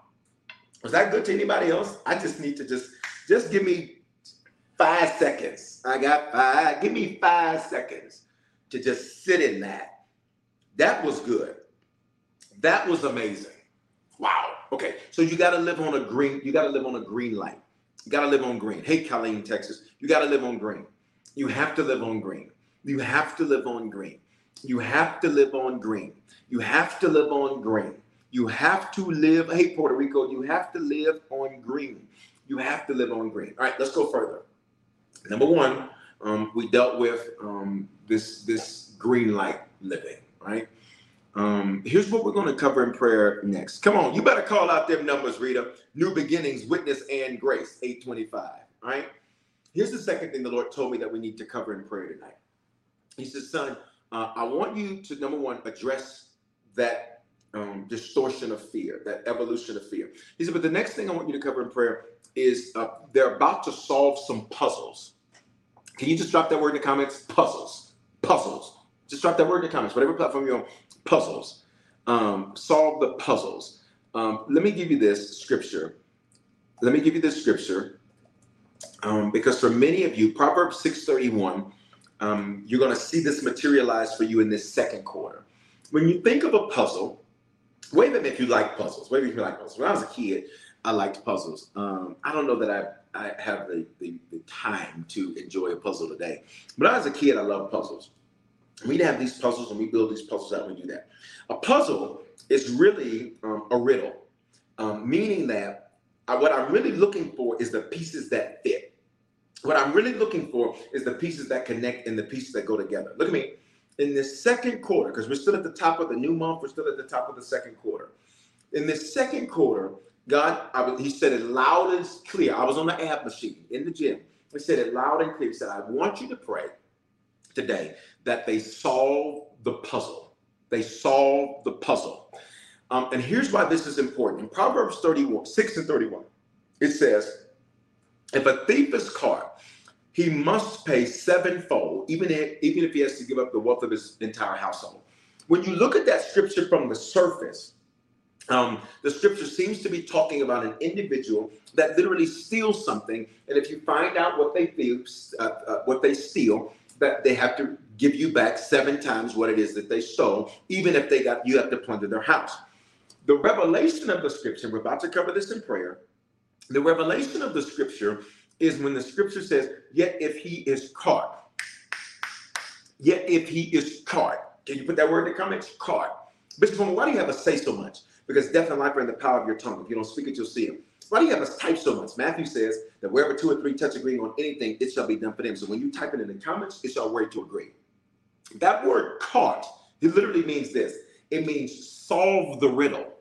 Was that good to anybody else? I just need to just just give me five seconds. I got five. Give me five seconds to just sit in that. That was good. That was amazing. Wow. Okay. So you got to live on a green, you got to live on a green light. You got to live on green. Hey, Killeen, Texas, you got to live on green. You have to live on green. You have to live on green. You have to live on green. You have to live on green. You have to live, hey, Puerto Rico, you have to live on green. You have to live on green. All right, let's go further. Number one, um, we dealt with um, this this green light living, right? Um, here's what we're going to cover in prayer next. Come on, you better call out them numbers, Rita. New beginnings, witness, and grace, 825. Right? Here's the second thing the Lord told me that we need to cover in prayer tonight. He says, son, uh, I want you to number one address that um, distortion of fear, that evolution of fear. He said, but the next thing I want you to cover in prayer is uh, they're about to solve some puzzles. Can you just drop that word in the comments? Puzzles. Puzzles. Just drop that word in the comments. Whatever platform you're on, puzzles. Um, solve the puzzles. Um, let me give you this scripture. Let me give you this scripture. Um, because for many of you, Proverbs 631, um, you're going to see this materialize for you in this second quarter. When you think of a puzzle, wave if you like puzzles. Wave if you like puzzles. When I was a kid, I liked puzzles. Um, I don't know that I I have the, the, the, time to enjoy a puzzle today. But as a kid, I loved puzzles. We'd have these puzzles and we build these puzzles out and we do that. A puzzle is really um, a riddle, um, meaning that I, what I'm really looking for is the pieces that fit. What I'm really looking for is the pieces that connect and the pieces that go together. Look at me. In the second quarter, because we're still at the top of the new month, we're still at the top of the second quarter. In the second quarter, God, I, he said it loud and clear. I was on the ab machine in the gym. He said it loud and clear. He said, I want you to pray today that they solve the puzzle. They solve the puzzle. Um, and here's why this is important. In Proverbs 31, 6 and 31, it says, if a thief is caught, he must pay sevenfold, even if, even if he has to give up the wealth of his entire household. When you look at that scripture from the surface, um, the scripture seems to be talking about an individual that literally steals something, and if you find out what they steal, uh, uh, what they steal, that they have to give you back seven times what it is that they stole, even if they got you have to plunder their house. The revelation of the scripture, we're about to cover this in prayer. The revelation of the scripture is when the scripture says, "Yet if he is caught, yet if he is caught." Can you put that word in the comments? Caught. Bishop, why do you have to say so much? because death and life are in the power of your tongue. If you don't speak it, you'll see it. Why do you have us type so much? Matthew says that wherever two or three touch agreeing on anything, it shall be done for them. So when you type it in the comments, it shall word to agree. That word caught, it literally means this. It means solve the riddle.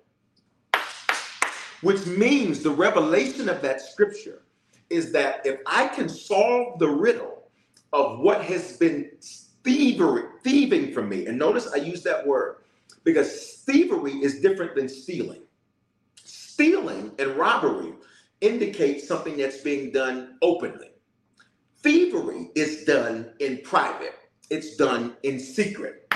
Which means the revelation of that scripture is that if I can solve the riddle of what has been thievery, thieving from me, and notice I use that word, because thievery is different than stealing. Stealing and robbery indicate something that's being done openly. Thievery is done in private, it's done in secret.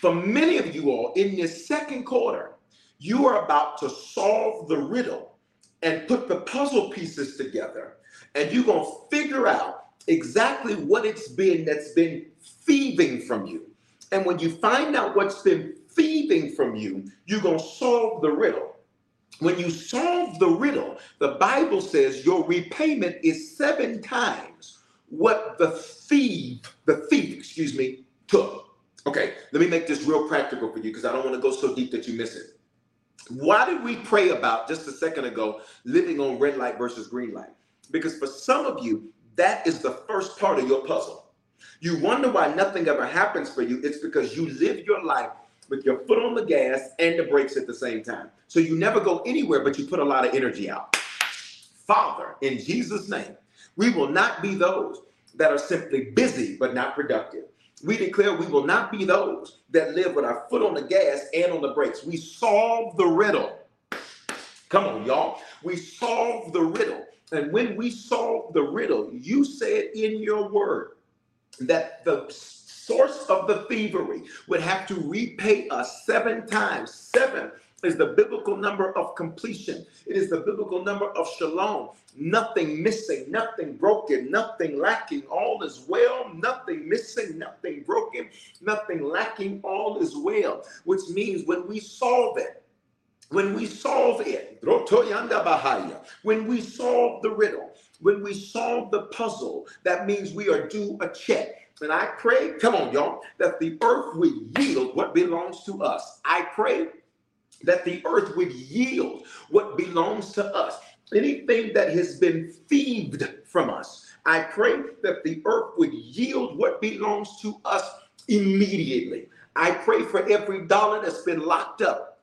For many of you all in this second quarter, you are about to solve the riddle and put the puzzle pieces together, and you're going to figure out exactly what it's been that's been thieving from you. And when you find out what's been thieving from you, you're going to solve the riddle. When you solve the riddle, the Bible says your repayment is seven times what the thief, the thief, excuse me, took. Okay, let me make this real practical for you because I don't want to go so deep that you miss it. Why did we pray about just a second ago living on red light versus green light? Because for some of you, that is the first part of your puzzle. You wonder why nothing ever happens for you. It's because you live your life with your foot on the gas and the brakes at the same time. So you never go anywhere, but you put a lot of energy out. Father, in Jesus' name, we will not be those that are simply busy but not productive. We declare we will not be those that live with our foot on the gas and on the brakes. We solve the riddle. Come on, y'all. We solve the riddle. And when we solve the riddle, you said in your word that the source of the thievery would have to repay us seven times. Seven is the biblical number of completion. It is the biblical number of shalom. Nothing missing, nothing broken, nothing lacking. All is well. Nothing missing, nothing broken, nothing lacking. All is well. Which means when we solve it, when we solve it, when we solve the riddle, when we solve the puzzle, that means we are due a check. And I pray, come on, y'all, that the earth will yield what belongs to us. I pray that the earth would yield what belongs to us. Anything that has been thieved from us, I pray that the earth would yield what belongs to us immediately. I pray for every dollar that's been locked up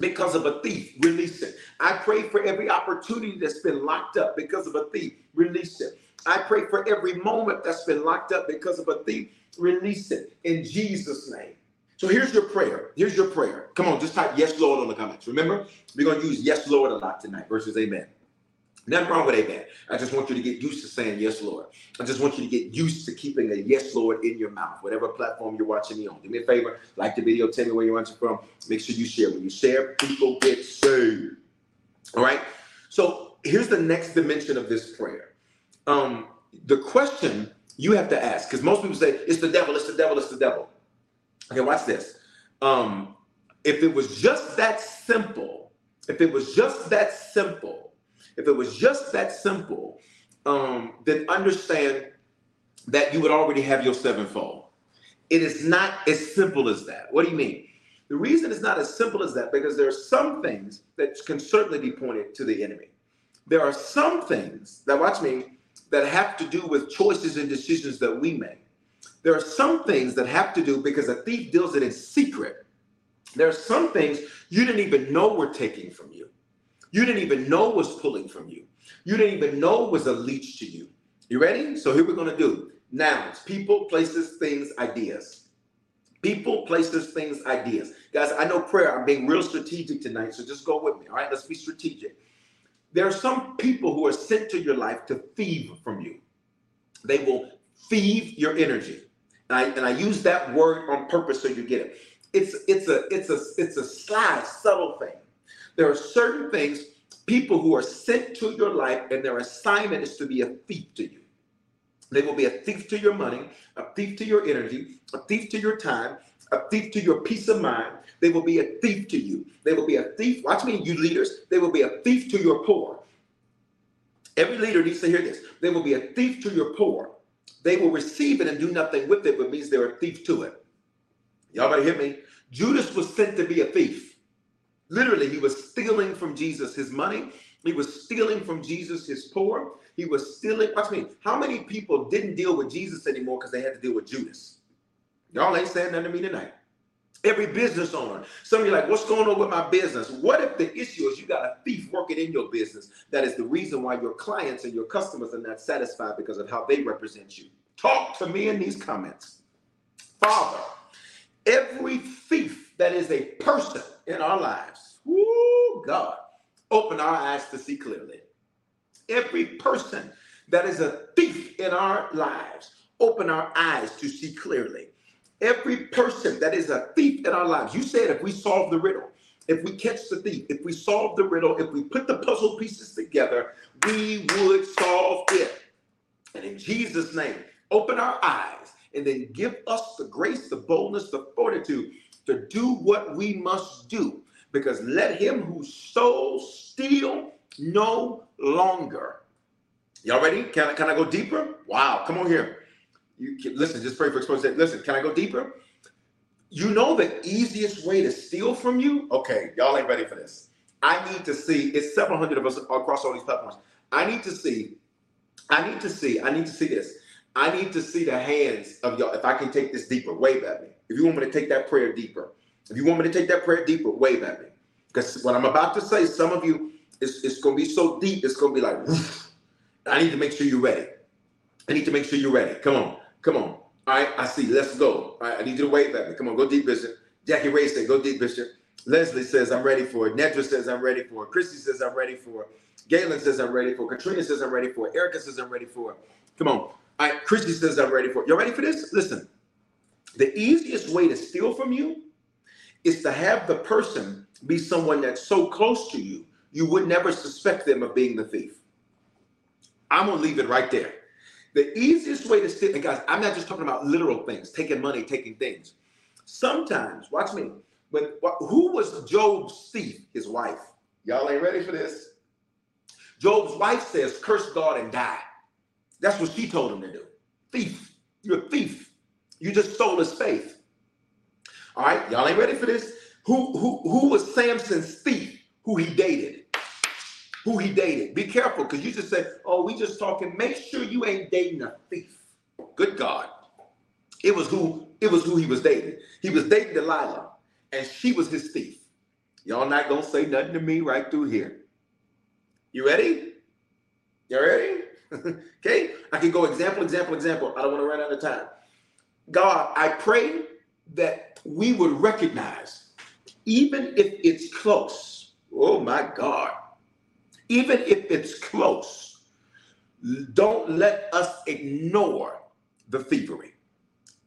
because of a thief, release it. I pray for every opportunity that's been locked up because of a thief, release it. I pray for every moment that's been locked up because of a thief, release it in Jesus' name. So here's your prayer. Here's your prayer. Come on, just type yes, Lord, on the comments. Remember, we're going to use yes, Lord a lot tonight versus amen. Nothing wrong with amen. I just want you to get used to saying yes, Lord. I just want you to get used to keeping a yes, Lord in your mouth, whatever platform you're watching me on. Do me a favor, like the video, tell me where you're watching from. Make sure you share. When you share, people get saved. All right. So here's the next dimension of this prayer. Um, the question you have to ask, because most people say it's the devil, it's the devil, it's the devil. Okay, watch this. Um, if it was just that simple, if it was just that simple, if it was just that simple, um, then understand that you would already have your sevenfold. It is not as simple as that. What do you mean? The reason it's not as simple as that because there are some things that can certainly be pointed to the enemy. There are some things that watch me that have to do with choices and decisions that we make. There are some things that have to do because a thief deals it in secret. There are some things you didn't even know were taking from you you didn't even know was pulling from you. You didn't even know was a leech to you. You ready? So here we're going to do nouns, people, places, things, ideas. People, places, things, ideas. Guys, I know prayer, I'm being real strategic tonight, so just go with me. All right, let's be strategic. There are some people who are sent to your life to thieve from you. They will thieve your energy. And I, and I use that word on purpose so you get it. It's it's a it's a it's a sly, subtle thing. There are certain things, people who are sent to your life, and their assignment is to be a thief to you. They will be a thief to your money, a thief to your energy, a thief to your time, a thief to your peace of mind. They will be a thief to you. They will be a thief. Watch me, you leaders. They will be a thief to your poor. Every leader needs to hear this. They will be a thief to your poor. They will receive it and do nothing with it, but means they're a thief to it. Y'all better hear me. Judas was sent to be a thief. Literally, he was stealing from Jesus his money. He was stealing from Jesus his poor. He was stealing. Watch me. How many people didn't deal with Jesus anymore because they had to deal with Judas? Y'all ain't saying nothing to me tonight. Every business owner. Some of you like, what's going on with my business? What if the issue is you got a thief working in your business? That is the reason why your clients and your customers are not satisfied because of how they represent you. Talk to me in these comments. Father, every thief that is a person in our lives Woo, God, open our eyes to see clearly. Every person that is a thief in our lives, open our eyes to see clearly. Every person that is a thief in our lives, you said if we solve the riddle, if we catch the thief, if we solve the riddle, if we put the puzzle pieces together, we would solve it. And in Jesus' name, open our eyes and then give us the grace, the boldness, the fortitude to do what we must do because let him who stole steal no longer. Y'all ready? Can I, can I go deeper? Wow, come on here. You can, listen, just pray for exposure. Listen, can I go deeper? You know the easiest way to steal from you? Okay, y'all ain't ready for this. I need to see, it's several hundred of us across all these platforms. I need to see, I need to see, I need to see this. I need to see the hands of y'all. If I can take this deeper, wave at me. If you want me to take that prayer deeper, if you want me to take that prayer deeper, wave at me. Because what I'm about to say, some of you, it's, it's going to be so deep, it's going to be like, <laughs> I need to make sure you're ready. I need to make sure you're ready. Come on. Come on. All right. I see. Let's go. All right. I need you to wave at me. Come on. Go deep, Bishop. Jackie Ray said, go deep, Bishop. Leslie says, I'm ready for it. Nedra says, I'm ready for it. Christy says, I'm ready for it. Galen says, I'm ready for it. Katrina says, I'm ready for it. Erica says, I'm ready for it. Come on. All right. Christy says, I'm ready for it. You ready for this? Listen. The easiest way to steal from you is to have the person be someone that's so close to you, you would never suspect them of being the thief. I'm gonna leave it right there. The easiest way to steal, and guys, I'm not just talking about literal things, taking money, taking things. Sometimes, watch me, But who was Job's thief? His wife. Y'all ain't ready for this. Job's wife says, curse God and die. That's what she told him to do. Thief. You're a thief. You just stole his faith. All right, y'all ain't ready for this. Who who who was Samson's thief? Who he dated? Who he dated? Be careful, because you just said, "Oh, we just talking." Make sure you ain't dating a thief. Good God, it was who it was who he was dating. He was dating Delilah, and she was his thief. Y'all not gonna say nothing to me right through here. You ready? You ready? <laughs> okay, I can go example, example, example. I don't want to run out of time. God, I pray that we would recognize, even if it's close, oh my God, even if it's close, don't let us ignore the thievery,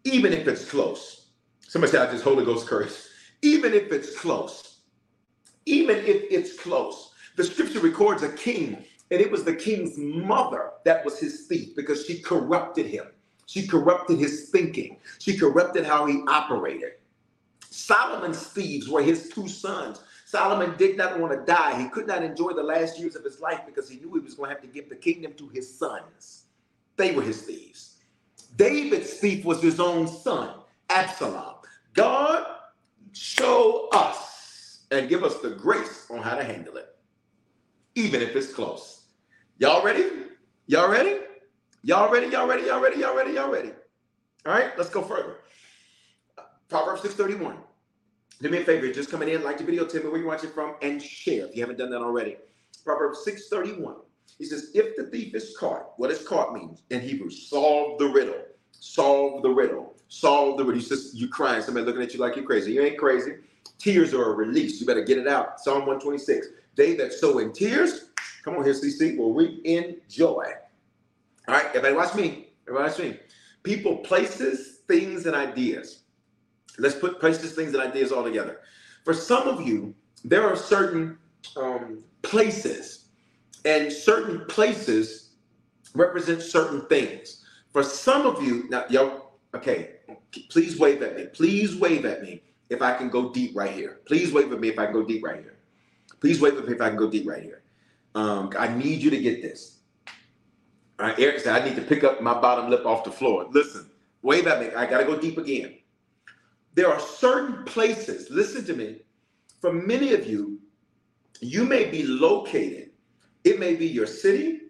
even if it's close. Somebody said, I just Holy Ghost curse. Even if it's close, even if it's close. The scripture records a king, and it was the king's mother that was his thief because she corrupted him. She corrupted his thinking. She corrupted how he operated. Solomon's thieves were his two sons. Solomon did not want to die. He could not enjoy the last years of his life because he knew he was going to have to give the kingdom to his sons. They were his thieves. David's thief was his own son, Absalom. God, show us and give us the grace on how to handle it, even if it's close. Y'all ready? Y'all ready? Y'all ready? Y'all ready? Y'all ready? Y'all ready? Y'all ready? All right, let's go further. Proverbs 631. Do me a favor, just coming in, like the video, tell me where you're watching from, and share if you haven't done that already. Proverbs 631. He says, if the thief is caught, what does caught mean in Hebrew? Solve the riddle. Solve the riddle. Solve the riddle. He says, you crying, somebody looking at you like you're crazy. You ain't crazy. Tears are a release. You better get it out. Psalm 126. They that sow in tears, come on here, CC, will reap in joy. All right, everybody watch me. Everybody watch me. People, places, things, and ideas. Let's put places, things, and ideas all together. For some of you, there are certain um, places, and certain places represent certain things. For some of you, now, yo, okay, please wave at me. Please wave at me if I can go deep right here. Please wave at me if I can go deep right here. Please wave at me if I can go deep right here. Um, I need you to get this. All right, Eric said, I need to pick up my bottom lip off the floor. Listen, wave at me. I got to go deep again. There are certain places, listen to me, for many of you, you may be located. It may be your city,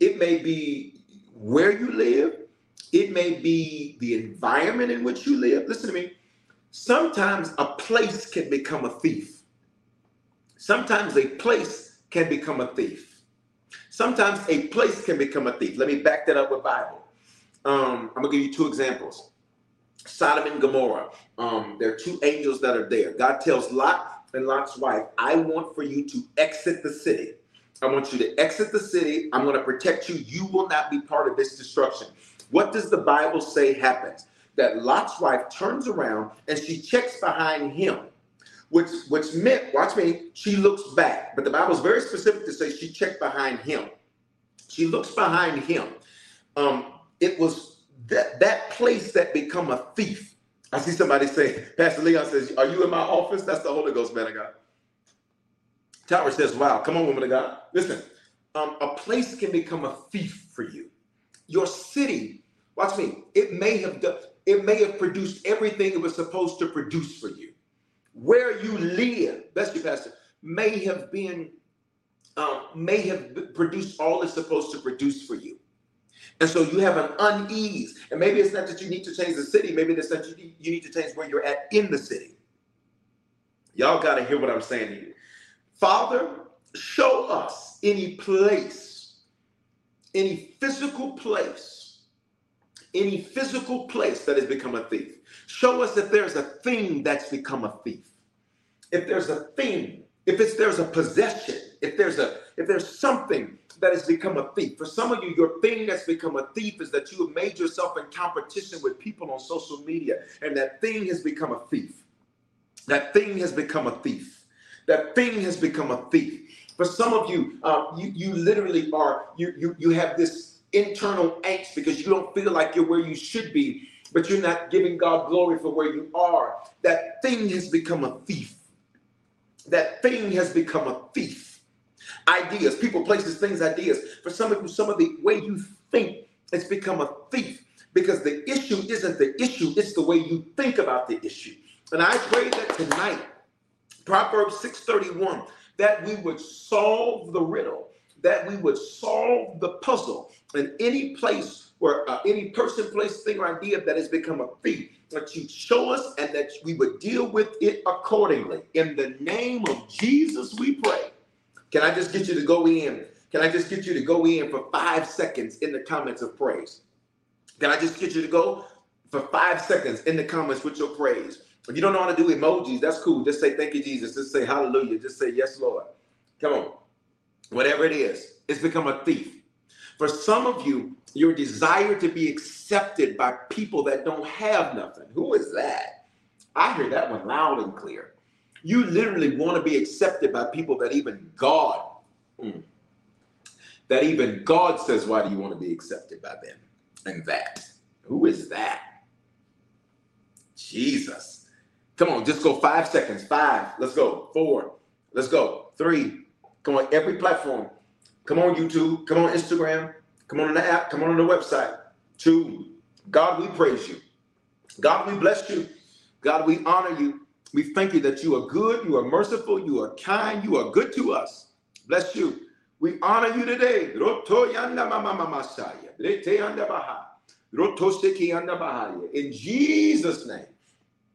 it may be where you live, it may be the environment in which you live. Listen to me. Sometimes a place can become a thief. Sometimes a place can become a thief. Sometimes a place can become a thief. Let me back that up with Bible. Um, I'm gonna give you two examples. Sodom and Gomorrah. Um, there are two angels that are there. God tells Lot and Lot's wife, I want for you to exit the city. I want you to exit the city. I'm going to protect you. You will not be part of this destruction. What does the Bible say happens? That Lot's wife turns around and she checks behind him which which meant, watch me, she looks back. But the Bible is very specific to say she checked behind him. She looks behind him. Um, it was that that place that become a thief. I see somebody say, Pastor Leon says, Are you in my office? That's the Holy Ghost, man of God. Tower says, Wow, come on, woman of God. Listen, um, a place can become a thief for you. Your city, watch me, it may have done, it may have produced everything it was supposed to produce for you where you live, bless you, Pastor, may have been, um, may have produced all it's supposed to produce for you. And so you have an unease. And maybe it's not that you need to change the city, maybe it's that you need, you need to change where you're at in the city. Y'all got to hear what I'm saying to you. Father, show us any place, any physical place, any physical place that has become a thief. Show us if there's a thing that's become a thief. If there's a thing, if it's there's a possession, if there's a if there's something that has become a thief. For some of you, your thing that's become a thief is that you have made yourself in competition with people on social media, and that thing has become a thief. That thing has become a thief. That thing has become a thief. For some of you, uh, you you literally are you you you have this internal angst because you don't feel like you're where you should be but you're not giving God glory for where you are, that thing has become a thief. That thing has become a thief. Ideas, people, places, things, ideas. For some of you, some of the way you think, it's become a thief because the issue isn't the issue, it's the way you think about the issue. And I pray that tonight, Proverbs 631, that we would solve the riddle, that we would solve the puzzle in any place where uh, any person, place, thing, or idea that has become a thief, that you show us and that we would deal with it accordingly. In the name of Jesus, we pray. Can I just get you to go in? Can I just get you to go in for five seconds in the comments of praise? Can I just get you to go for five seconds in the comments with your praise? If you don't know how to do emojis, that's cool. Just say thank you, Jesus. Just say hallelujah. Just say yes, Lord. Come on. Whatever it is, it's become a thief. For some of you, your desire to be accepted by people that don't have nothing. Who is that? I hear that one loud and clear. You literally want to be accepted by people that even God, mm, that even God says, why do you want to be accepted by them? And that. Who is that? Jesus. Come on, just go five seconds. Five. Let's go. Four. Let's go. Three. Come on, every platform. Come on, YouTube. Come on, Instagram. Come on, the app. Come on, on the website. Two. God, we praise you. God, we bless you. God, we honor you. We thank you that you are good, you are merciful, you are kind, you are good to us. Bless you. We honor you today. In Jesus' name.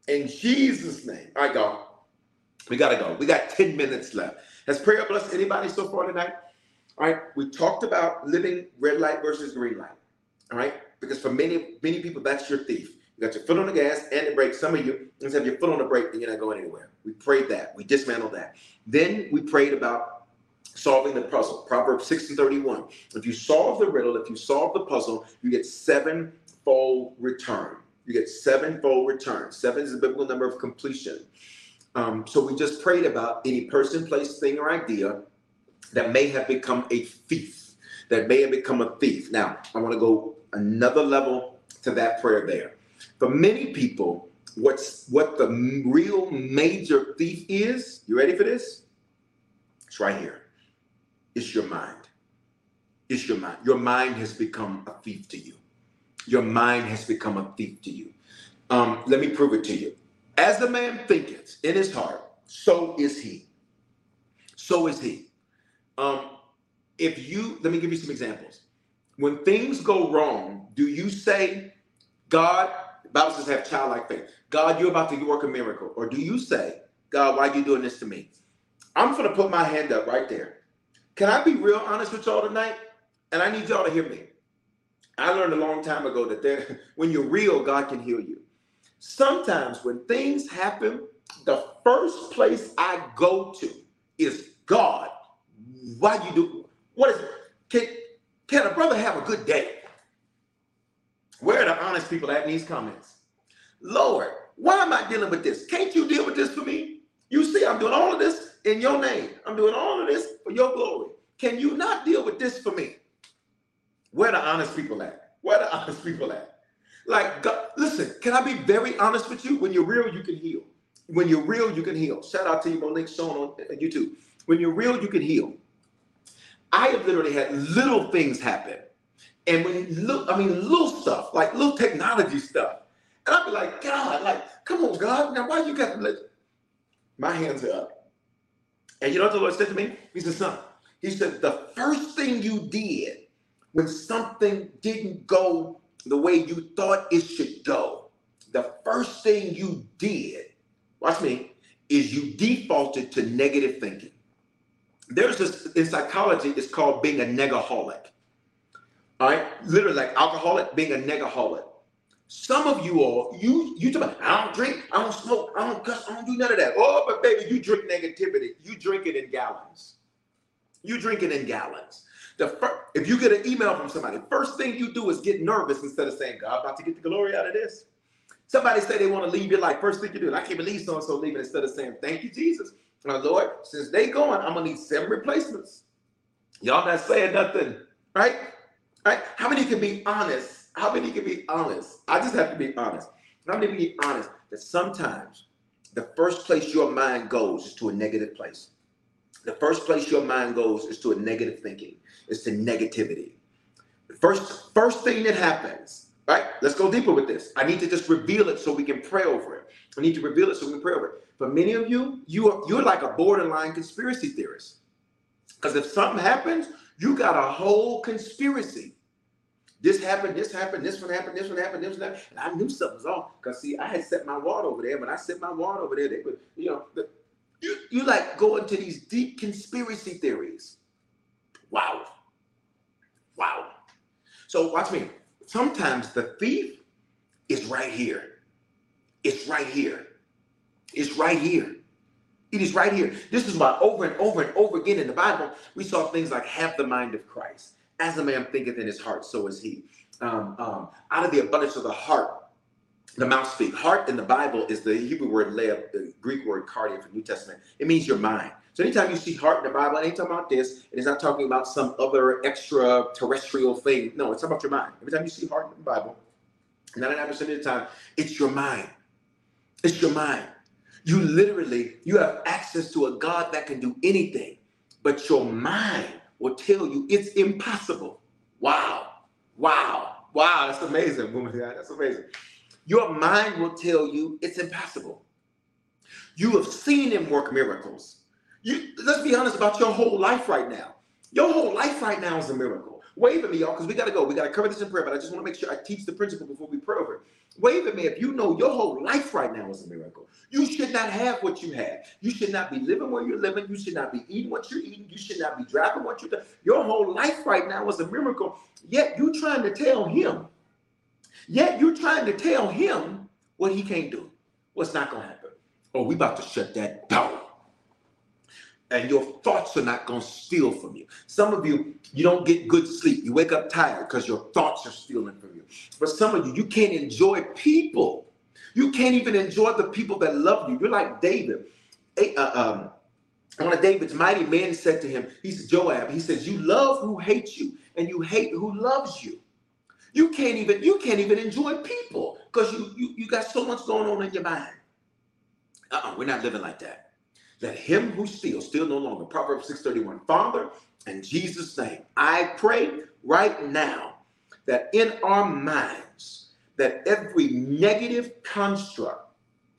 In Jesus' name. All right, God. We got to go. We got 10 minutes left. Has prayer blessed anybody so far tonight? All right. We talked about living red light versus green light. All right. Because for many, many people, that's your thief. You got your foot on the gas and the brake. Some of you just have your foot on the brake and you're not going anywhere. We prayed that. We dismantled that. Then we prayed about solving the puzzle. Proverbs 6 and 31. If you solve the riddle, if you solve the puzzle, you get sevenfold return. You get sevenfold return. Seven is the biblical number of completion. Um, so we just prayed about any person, place, thing, or idea that may have become a thief, that may have become a thief. Now, I want to go another level to that prayer there. For many people, what's what the real major thief is, you ready for this? It's right here. It's your mind. It's your mind. Your mind has become a thief to you. Your mind has become a thief to you. Um, let me prove it to you. As the man thinketh in his heart, so is he. So is he. Um, if you, let me give you some examples. When things go wrong, do you say, God, Bible says have childlike faith. God, you're about to work a miracle. Or do you say, God, why are you doing this to me? I'm going to put my hand up right there. Can I be real honest with y'all tonight? And I need y'all to hear me. I learned a long time ago that there, <laughs> when you're real, God can heal you. Sometimes when things happen, the first place I go to is God. Why you do? What is? Can can a brother have a good day? Where are the honest people at in these comments? Lord, why am I dealing with this? Can't you deal with this for me? You see, I'm doing all of this in your name. I'm doing all of this for your glory. Can you not deal with this for me? Where the honest people at? Where the <laughs> honest people at? Like, God, listen, can I be very honest with you? When you're real, you can heal. When you're real, you can heal. Shout out to you, Monique Sean on uh, YouTube. When you're real, you can heal. I have literally had little things happen. And when look, I mean, little stuff, like little technology stuff. And I'd be like, God, like, come on, God. Now, why you got to let my hands are up? And you know what the Lord said to me? He said, son, he said, the first thing you did when something didn't go the way you thought it should go, the first thing you did, watch me, is you defaulted to negative thinking. There's this in psychology, it's called being a negaholic. Right, literally like alcoholic, being a negaholic. Some of you all, you you talk about, I don't drink, I don't smoke, I don't cuss, I don't do none of that. Oh, but baby, you drink negativity. You drink it in gallons. You drink it in gallons. The first, if you get an email from somebody, first thing you do is get nervous instead of saying, God, about to get the glory out of this. Somebody say they want to leave your life. First thing you do, I can't believe so and so leaving instead of saying, Thank you, Jesus. Now, Lord, since they going, I'm gonna need seven replacements. Y'all not saying nothing, right? Right? How many can be honest? how many can be honest? I just have to be honest. How many be honest that sometimes the first place your mind goes is to a negative place? The first place your mind goes is to a negative thinking, is to negativity. The first, first thing that happens, right? Let's go deeper with this. I need to just reveal it so we can pray over it. I need to reveal it so we can pray over it. For many of you, you are you're like a borderline conspiracy theorist. Because if something happens, you got a whole conspiracy. This happened, this happened, this one happened, this one happened, this one happened. And I knew something was off. Because see, I had set my ward over there. When I set my ward over there, they would, you know, the, you, you like go into these deep conspiracy theories. Wow. Wow. So watch me. Sometimes the thief is right here. It's right here. It's right here. It is right here. This is why over and over and over again in the Bible, we saw things like have the mind of Christ. As a man thinketh in his heart, so is he. Um, um, out of the abundance of the heart, the mouth speak. Heart in the Bible is the Hebrew word lev, the Greek word cardia for New Testament. It means your mind. So anytime you see heart in the Bible, it ain't talking about this. and It is not talking about some other extraterrestrial thing. No, it's about your mind. Every time you see heart in the Bible, 99% of the time, it's your mind. It's your mind. You literally, you have access to a God that can do anything, but your mind will tell you it's impossible. Wow. Wow. Wow. That's amazing, woman. That's amazing. Your mind will tell you it's impossible. You have seen him work miracles. You let's be honest about your whole life right now. Your whole life right now is a miracle. Wave at me, y'all, because we gotta go. We gotta cover this in prayer, but I just want to make sure I teach the principle before we pray over it. Wave at me if you know your whole life right now is a miracle. You should not have what you have. You should not be living where you're living. You should not be eating what you're eating. You should not be driving what you're doing. Your whole life right now is a miracle. Yet you're trying to tell him. Yet you're trying to tell him what he can't do. What's not gonna happen? Oh, we about to shut that and your thoughts are not going to steal from you. Some of you, you don't get good sleep. You wake up tired because your thoughts are stealing from you. But some of you, you can't enjoy people. You can't even enjoy the people that love you. You're like David. Uh, um, one of David's mighty men said to him, he said, Joab, he says, you love who hates you and you hate who loves you. You can't even, you can't even enjoy people because you, you, you got so much going on in your mind. Uh-uh, we're not living like that. Let him who steals steal no longer. Proverbs 6:31. Father, in Jesus' name, I pray right now that in our minds, that every negative construct,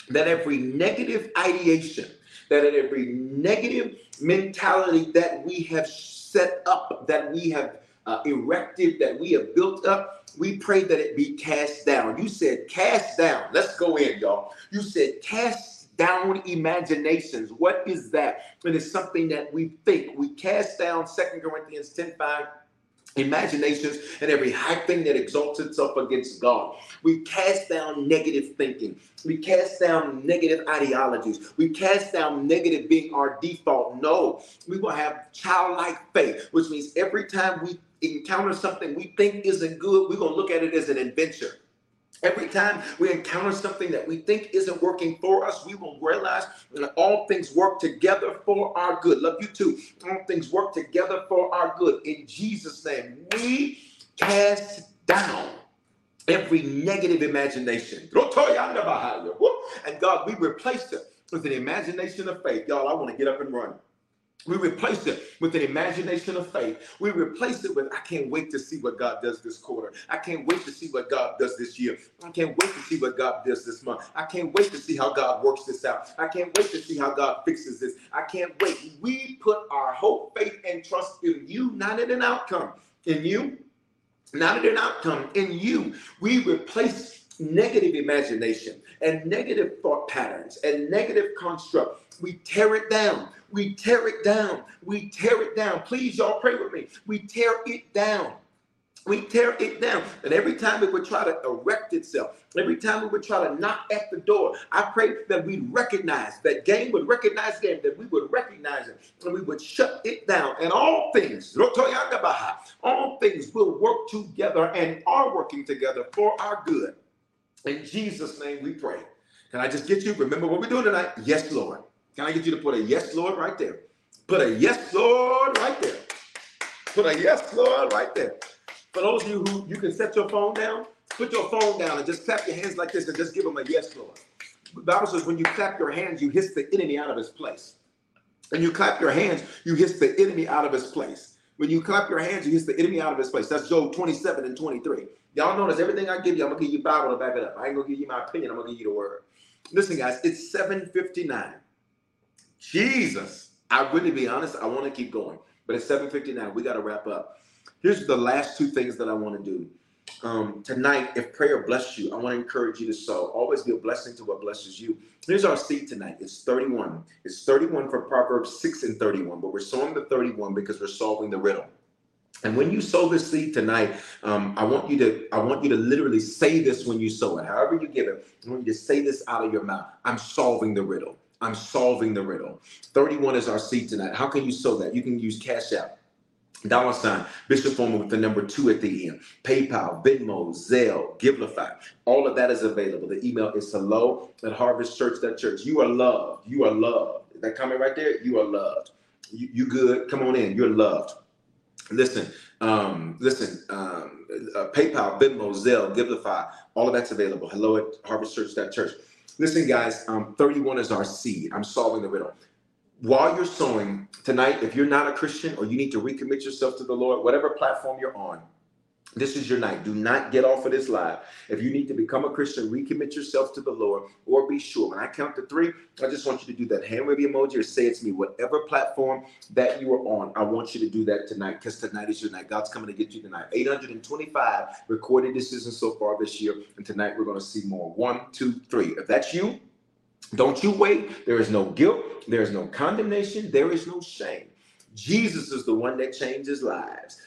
that every negative ideation, that every negative mentality that we have set up, that we have uh, erected, that we have built up, we pray that it be cast down. You said cast down. Let's go in, y'all. You said cast down imaginations. What is that? It is something that we think. We cast down Second Corinthians 10 5 imaginations and every high thing that exalts itself against God. We cast down negative thinking. We cast down negative ideologies. We cast down negative being our default. No, we will have childlike faith, which means every time we encounter something we think isn't good, we're going to look at it as an adventure. Every time we encounter something that we think isn't working for us, we will realize that all things work together for our good. Love you too. All things work together for our good. In Jesus' name, we cast down every negative imagination. And God, we replace it with an imagination of faith. Y'all, I want to get up and run. We replace it with an imagination of faith. We replace it with, I can't wait to see what God does this quarter. I can't wait to see what God does this year. I can't wait to see what God does this month. I can't wait to see how God works this out. I can't wait to see how God fixes this. I can't wait. We put our hope, faith, and trust in you, not in an outcome. In you, not in an outcome. In you, we replace negative imagination and negative thought patterns and negative construct. We tear it down. We tear it down. We tear it down. Please, y'all pray with me. We tear it down. We tear it down. And every time it would try to erect itself, every time it would try to knock at the door, I pray that we recognize that game would recognize game, that we would recognize it, and we would shut it down. And all things, all things will work together and are working together for our good. In Jesus' name we pray. Can I just get you? Remember what we're doing tonight? Yes, Lord. Can I get you to put a yes, Lord, right there? Put a yes, Lord, right there. Put a yes, Lord, right there. For those of you who you can set your phone down, put your phone down and just clap your hands like this and just give them a yes, Lord. The Bible says when you clap your hands, you hiss the enemy out of his place. And you clap your hands, you hiss the enemy out of his place. When you clap your hands, you hiss the enemy out of his place. That's Job 27 and 23. Y'all notice everything I give you, I'm gonna give you Bible to back it up. I ain't gonna give you my opinion, I'm gonna give you the word. Listen, guys, it's 759. Jesus. I really be honest, I want to keep going, but it's 759. We got to wrap up. Here's the last two things that I want to do. Um, tonight, if prayer bless you, I want to encourage you to sow. Always be a blessing to what blesses you. Here's our seed tonight. It's 31. It's 31 for Proverbs 6 and 31, but we're sowing the 31 because we're solving the riddle. And when you sow this seed tonight, um, I want you to I want you to literally say this when you sow it. However you give it, I want you to say this out of your mouth. I'm solving the riddle. I'm solving the riddle. 31 is our seed tonight. How can you sow that? You can use Cash App. Dollar sign, Bishop Foreman with the number two at the end. PayPal, Venmo, Zelle, Givelify. All of that is available. The email is hello at harvestchurch.church. You are loved. You are loved. That comment right there, you are loved. You, you good. Come on in. You're loved. Listen, um, listen, um, uh, PayPal, Venmo, Zelle, Givelify, all of that's available. Hello at harvestchurch.church. Listen, guys, um, 31 is our seed. I'm solving the riddle. While you're sowing tonight, if you're not a Christian or you need to recommit yourself to the Lord, whatever platform you're on, this is your night. Do not get off of this live. If you need to become a Christian, recommit yourself to the Lord, or be sure. When I count to three, I just want you to do that hand wave emoji or say it's me. Whatever platform that you are on, I want you to do that tonight because tonight is your night. God's coming to get you tonight. 825 recorded decisions so far this year, and tonight we're going to see more. One, two, three. If that's you, don't you wait. There is no guilt. There is no condemnation. There is no shame. Jesus is the one that changes lives.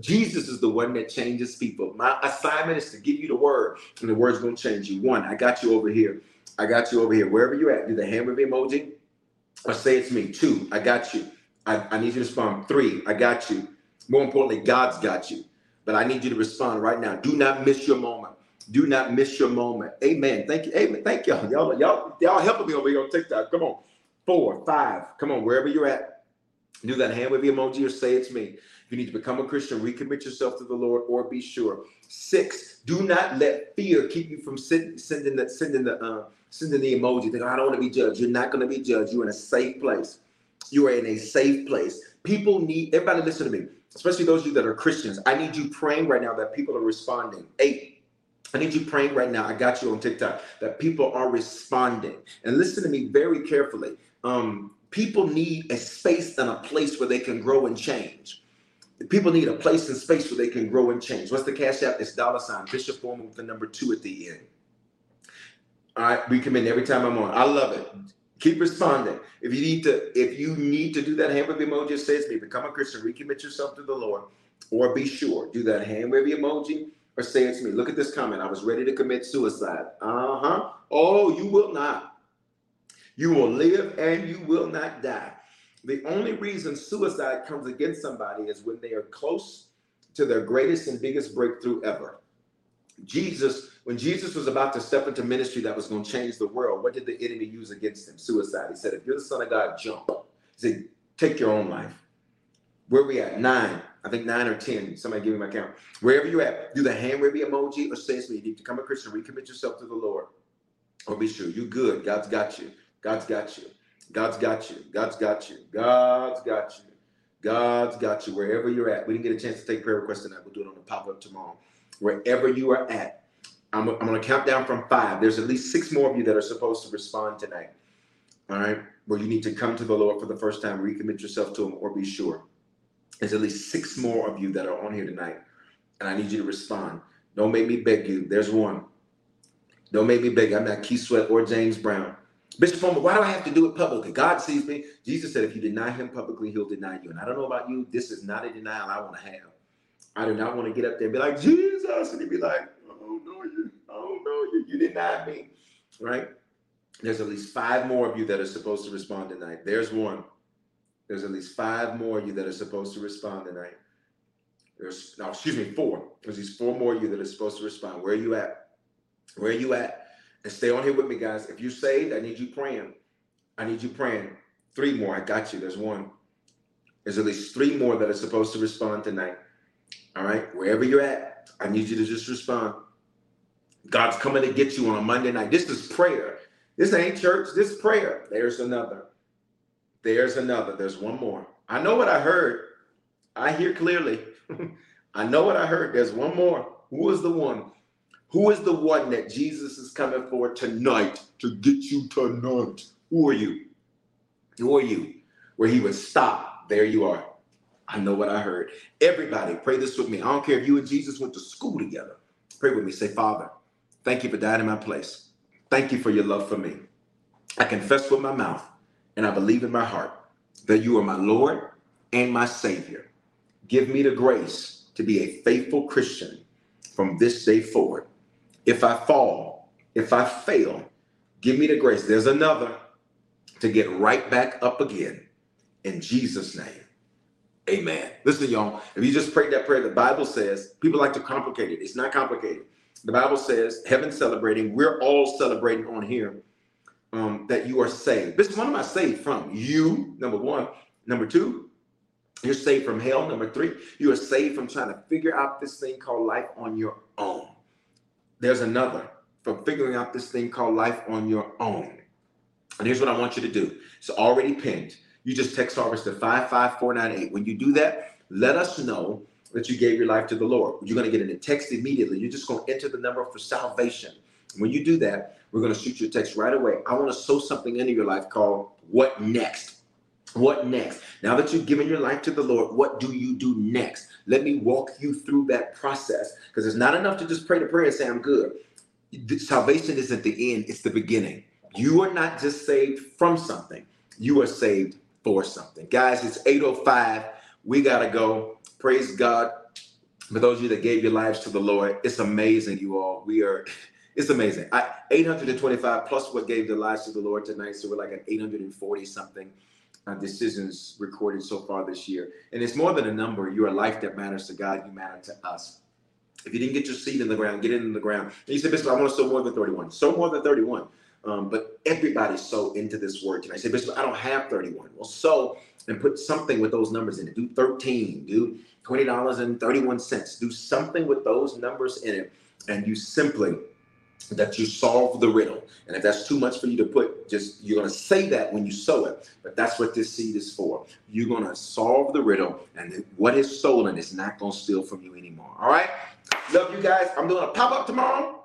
Jesus is the one that changes people. My assignment is to give you the word, and the word's going to change you. One, I got you over here. I got you over here. Wherever you're at, do the hand wave emoji or say it's me. Two, I got you. I, I need you to respond. Three, I got you. More importantly, God's got you. But I need you to respond right now. Do not miss your moment. Do not miss your moment. Amen. Thank you. Amen. Thank y'all. Y'all, y'all, y'all helping me over here on TikTok. Come on. Four, five. Come on, wherever you're at. Do that hand wave emoji or say it's me you need to become a Christian, recommit yourself to the Lord, or be sure. Six, do not let fear keep you from sending, sending the sending the uh, sending the emoji. Think, I don't want to be judged. You're not going to be judged. You're in a safe place. You are in a safe place. People need everybody. Listen to me, especially those of you that are Christians. I need you praying right now that people are responding. Eight, I need you praying right now. I got you on TikTok that people are responding. And listen to me very carefully. Um, people need a space and a place where they can grow and change. People need a place and space where they can grow and change. What's the cash app? It's dollar sign Bishop Foreman with the number two at the end. All right, in every time I'm on. I love it. Keep responding. If you need to, if you need to do that hand wave emoji, says me, become a Christian, recommit yourself to the Lord, or be sure, do that hand wave emoji, or say it to me. Look at this comment. I was ready to commit suicide. Uh-huh. Oh, you will not. You will live and you will not die. The only reason suicide comes against somebody is when they are close to their greatest and biggest breakthrough ever. Jesus, when Jesus was about to step into ministry that was going to change the world, what did the enemy use against him? Suicide. He said, If you're the son of God, jump. He said, Take your own life. Where we at? Nine. I think nine or ten. Somebody give me my count. Wherever you're at, do the hand wave emoji or say me. You need to become a Christian, recommit yourself to the Lord. Or be sure you good. God's got you. God's got you. God's got you. God's got you. God's got you. God's got you wherever you're at. We didn't get a chance to take prayer requests tonight. We'll do it on the pop up tomorrow. Wherever you are at, I'm, I'm going to count down from five. There's at least six more of you that are supposed to respond tonight. All right. Where you need to come to the Lord for the first time, recommit yourself to Him, or be sure. There's at least six more of you that are on here tonight. And I need you to respond. Don't make me beg you. There's one. Don't make me beg. I'm not Keith Sweat or James Brown. Bishop Foreman, why do I have to do it publicly? God sees me. Jesus said, if you deny him publicly, he'll deny you. And I don't know about you, this is not a denial I want to have. I do not want to get up there and be like, Jesus, and he'd be like, I don't know you. I don't know you. You denied me. Right? There's at least five more of you that are supposed to respond tonight. There's one. There's at least five more of you that are supposed to respond tonight. There's no, excuse me, four. There's these four more of you that are supposed to respond. Where are you at? Where are you at? And stay on here with me, guys. If you're saved, I need you praying. I need you praying. Three more. I got you. There's one. There's at least three more that are supposed to respond tonight. All right, wherever you're at, I need you to just respond. God's coming to get you on a Monday night. This is prayer. This ain't church. This is prayer. There's another. There's another. There's one more. I know what I heard. I hear clearly. <laughs> I know what I heard. There's one more. Who is the one? Who is the one that Jesus is coming for tonight to get you tonight? Who are you? Who are you? Where he would stop. There you are. I know what I heard. Everybody, pray this with me. I don't care if you and Jesus went to school together. Pray with me. Say, Father, thank you for dying in my place. Thank you for your love for me. I confess with my mouth and I believe in my heart that you are my Lord and my Savior. Give me the grace to be a faithful Christian from this day forward. If I fall, if I fail, give me the grace. There's another to get right back up again in Jesus' name. Amen. Listen, y'all, if you just prayed that prayer, the Bible says people like to complicate it. It's not complicated. The Bible says, heaven celebrating, we're all celebrating on here um, that you are saved. This is what am I saved from? You, number one. Number two, you're saved from hell. Number three, you are saved from trying to figure out this thing called life on your own. There's another from figuring out this thing called life on your own. And here's what I want you to do. It's already pinned. You just text Harvest to 55498. When you do that, let us know that you gave your life to the Lord. You're going to get a text immediately. You're just going to enter the number for salvation. When you do that, we're going to shoot you a text right away. I want to sow something into your life called What Next? What next? Now that you've given your life to the Lord, what do you do next? Let me walk you through that process because it's not enough to just pray the prayer and say, I'm good. Salvation isn't the end, it's the beginning. You are not just saved from something, you are saved for something. Guys, it's 805. We got to go. Praise God. For those of you that gave your lives to the Lord, it's amazing, you all. We are, <laughs> it's amazing. I, 825 plus what gave their lives to the Lord tonight. So we're like at 840 something uh, decisions recorded so far this year. And it's more than a number. You're a life that matters to God. You matter to us. If you didn't get your seed in the ground, get it in the ground. And you said, Bishop, I want to sow more than 31. Sow more than 31. Um, but everybody's so into this word tonight. I say, Bishop, I don't have 31. Well, sow and put something with those numbers in it. Do 13, do $20.31. Do something with those numbers in it. And you simply that you solve the riddle. And if that's too much for you to put, just you're going to say that when you sow it. But that's what this seed is for. You're going to solve the riddle, and what is stolen is not going to steal from you anymore. All right? Love you guys. I'm doing a pop up tomorrow.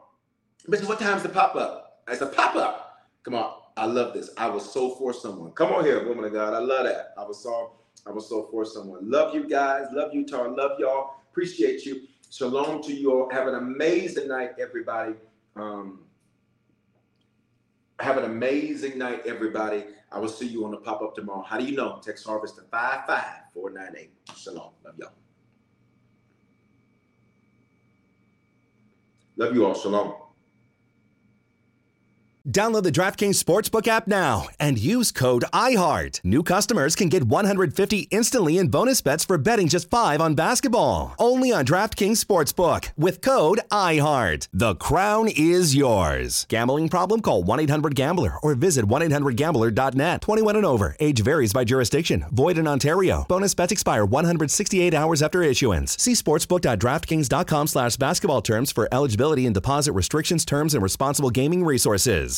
But what time's the pop up? It's a pop up. Come on. I love this. I was so for someone. Come on here, woman of God. I love that. I was so I was so for someone. Love you guys. Love you. Love y'all. Appreciate you. Shalom to you all. Have an amazing night, everybody. Um, have an amazing night, everybody. I will see you on the pop up tomorrow. How do you know? Text Harvest to 55498. Shalom. Love y'all. Love you all. Shalom. Download the DraftKings Sportsbook app now and use code IHEART. New customers can get 150 instantly in bonus bets for betting just 5 on basketball. Only on DraftKings Sportsbook with code IHEART. The crown is yours. Gambling problem? Call 1-800-GAMBLER or visit 1-800-GAMBLER.net. 21 and over. Age varies by jurisdiction. Void in Ontario. Bonus bets expire 168 hours after issuance. See sportsbook.draftkings.com slash basketball terms for eligibility and deposit restrictions, terms, and responsible gaming resources.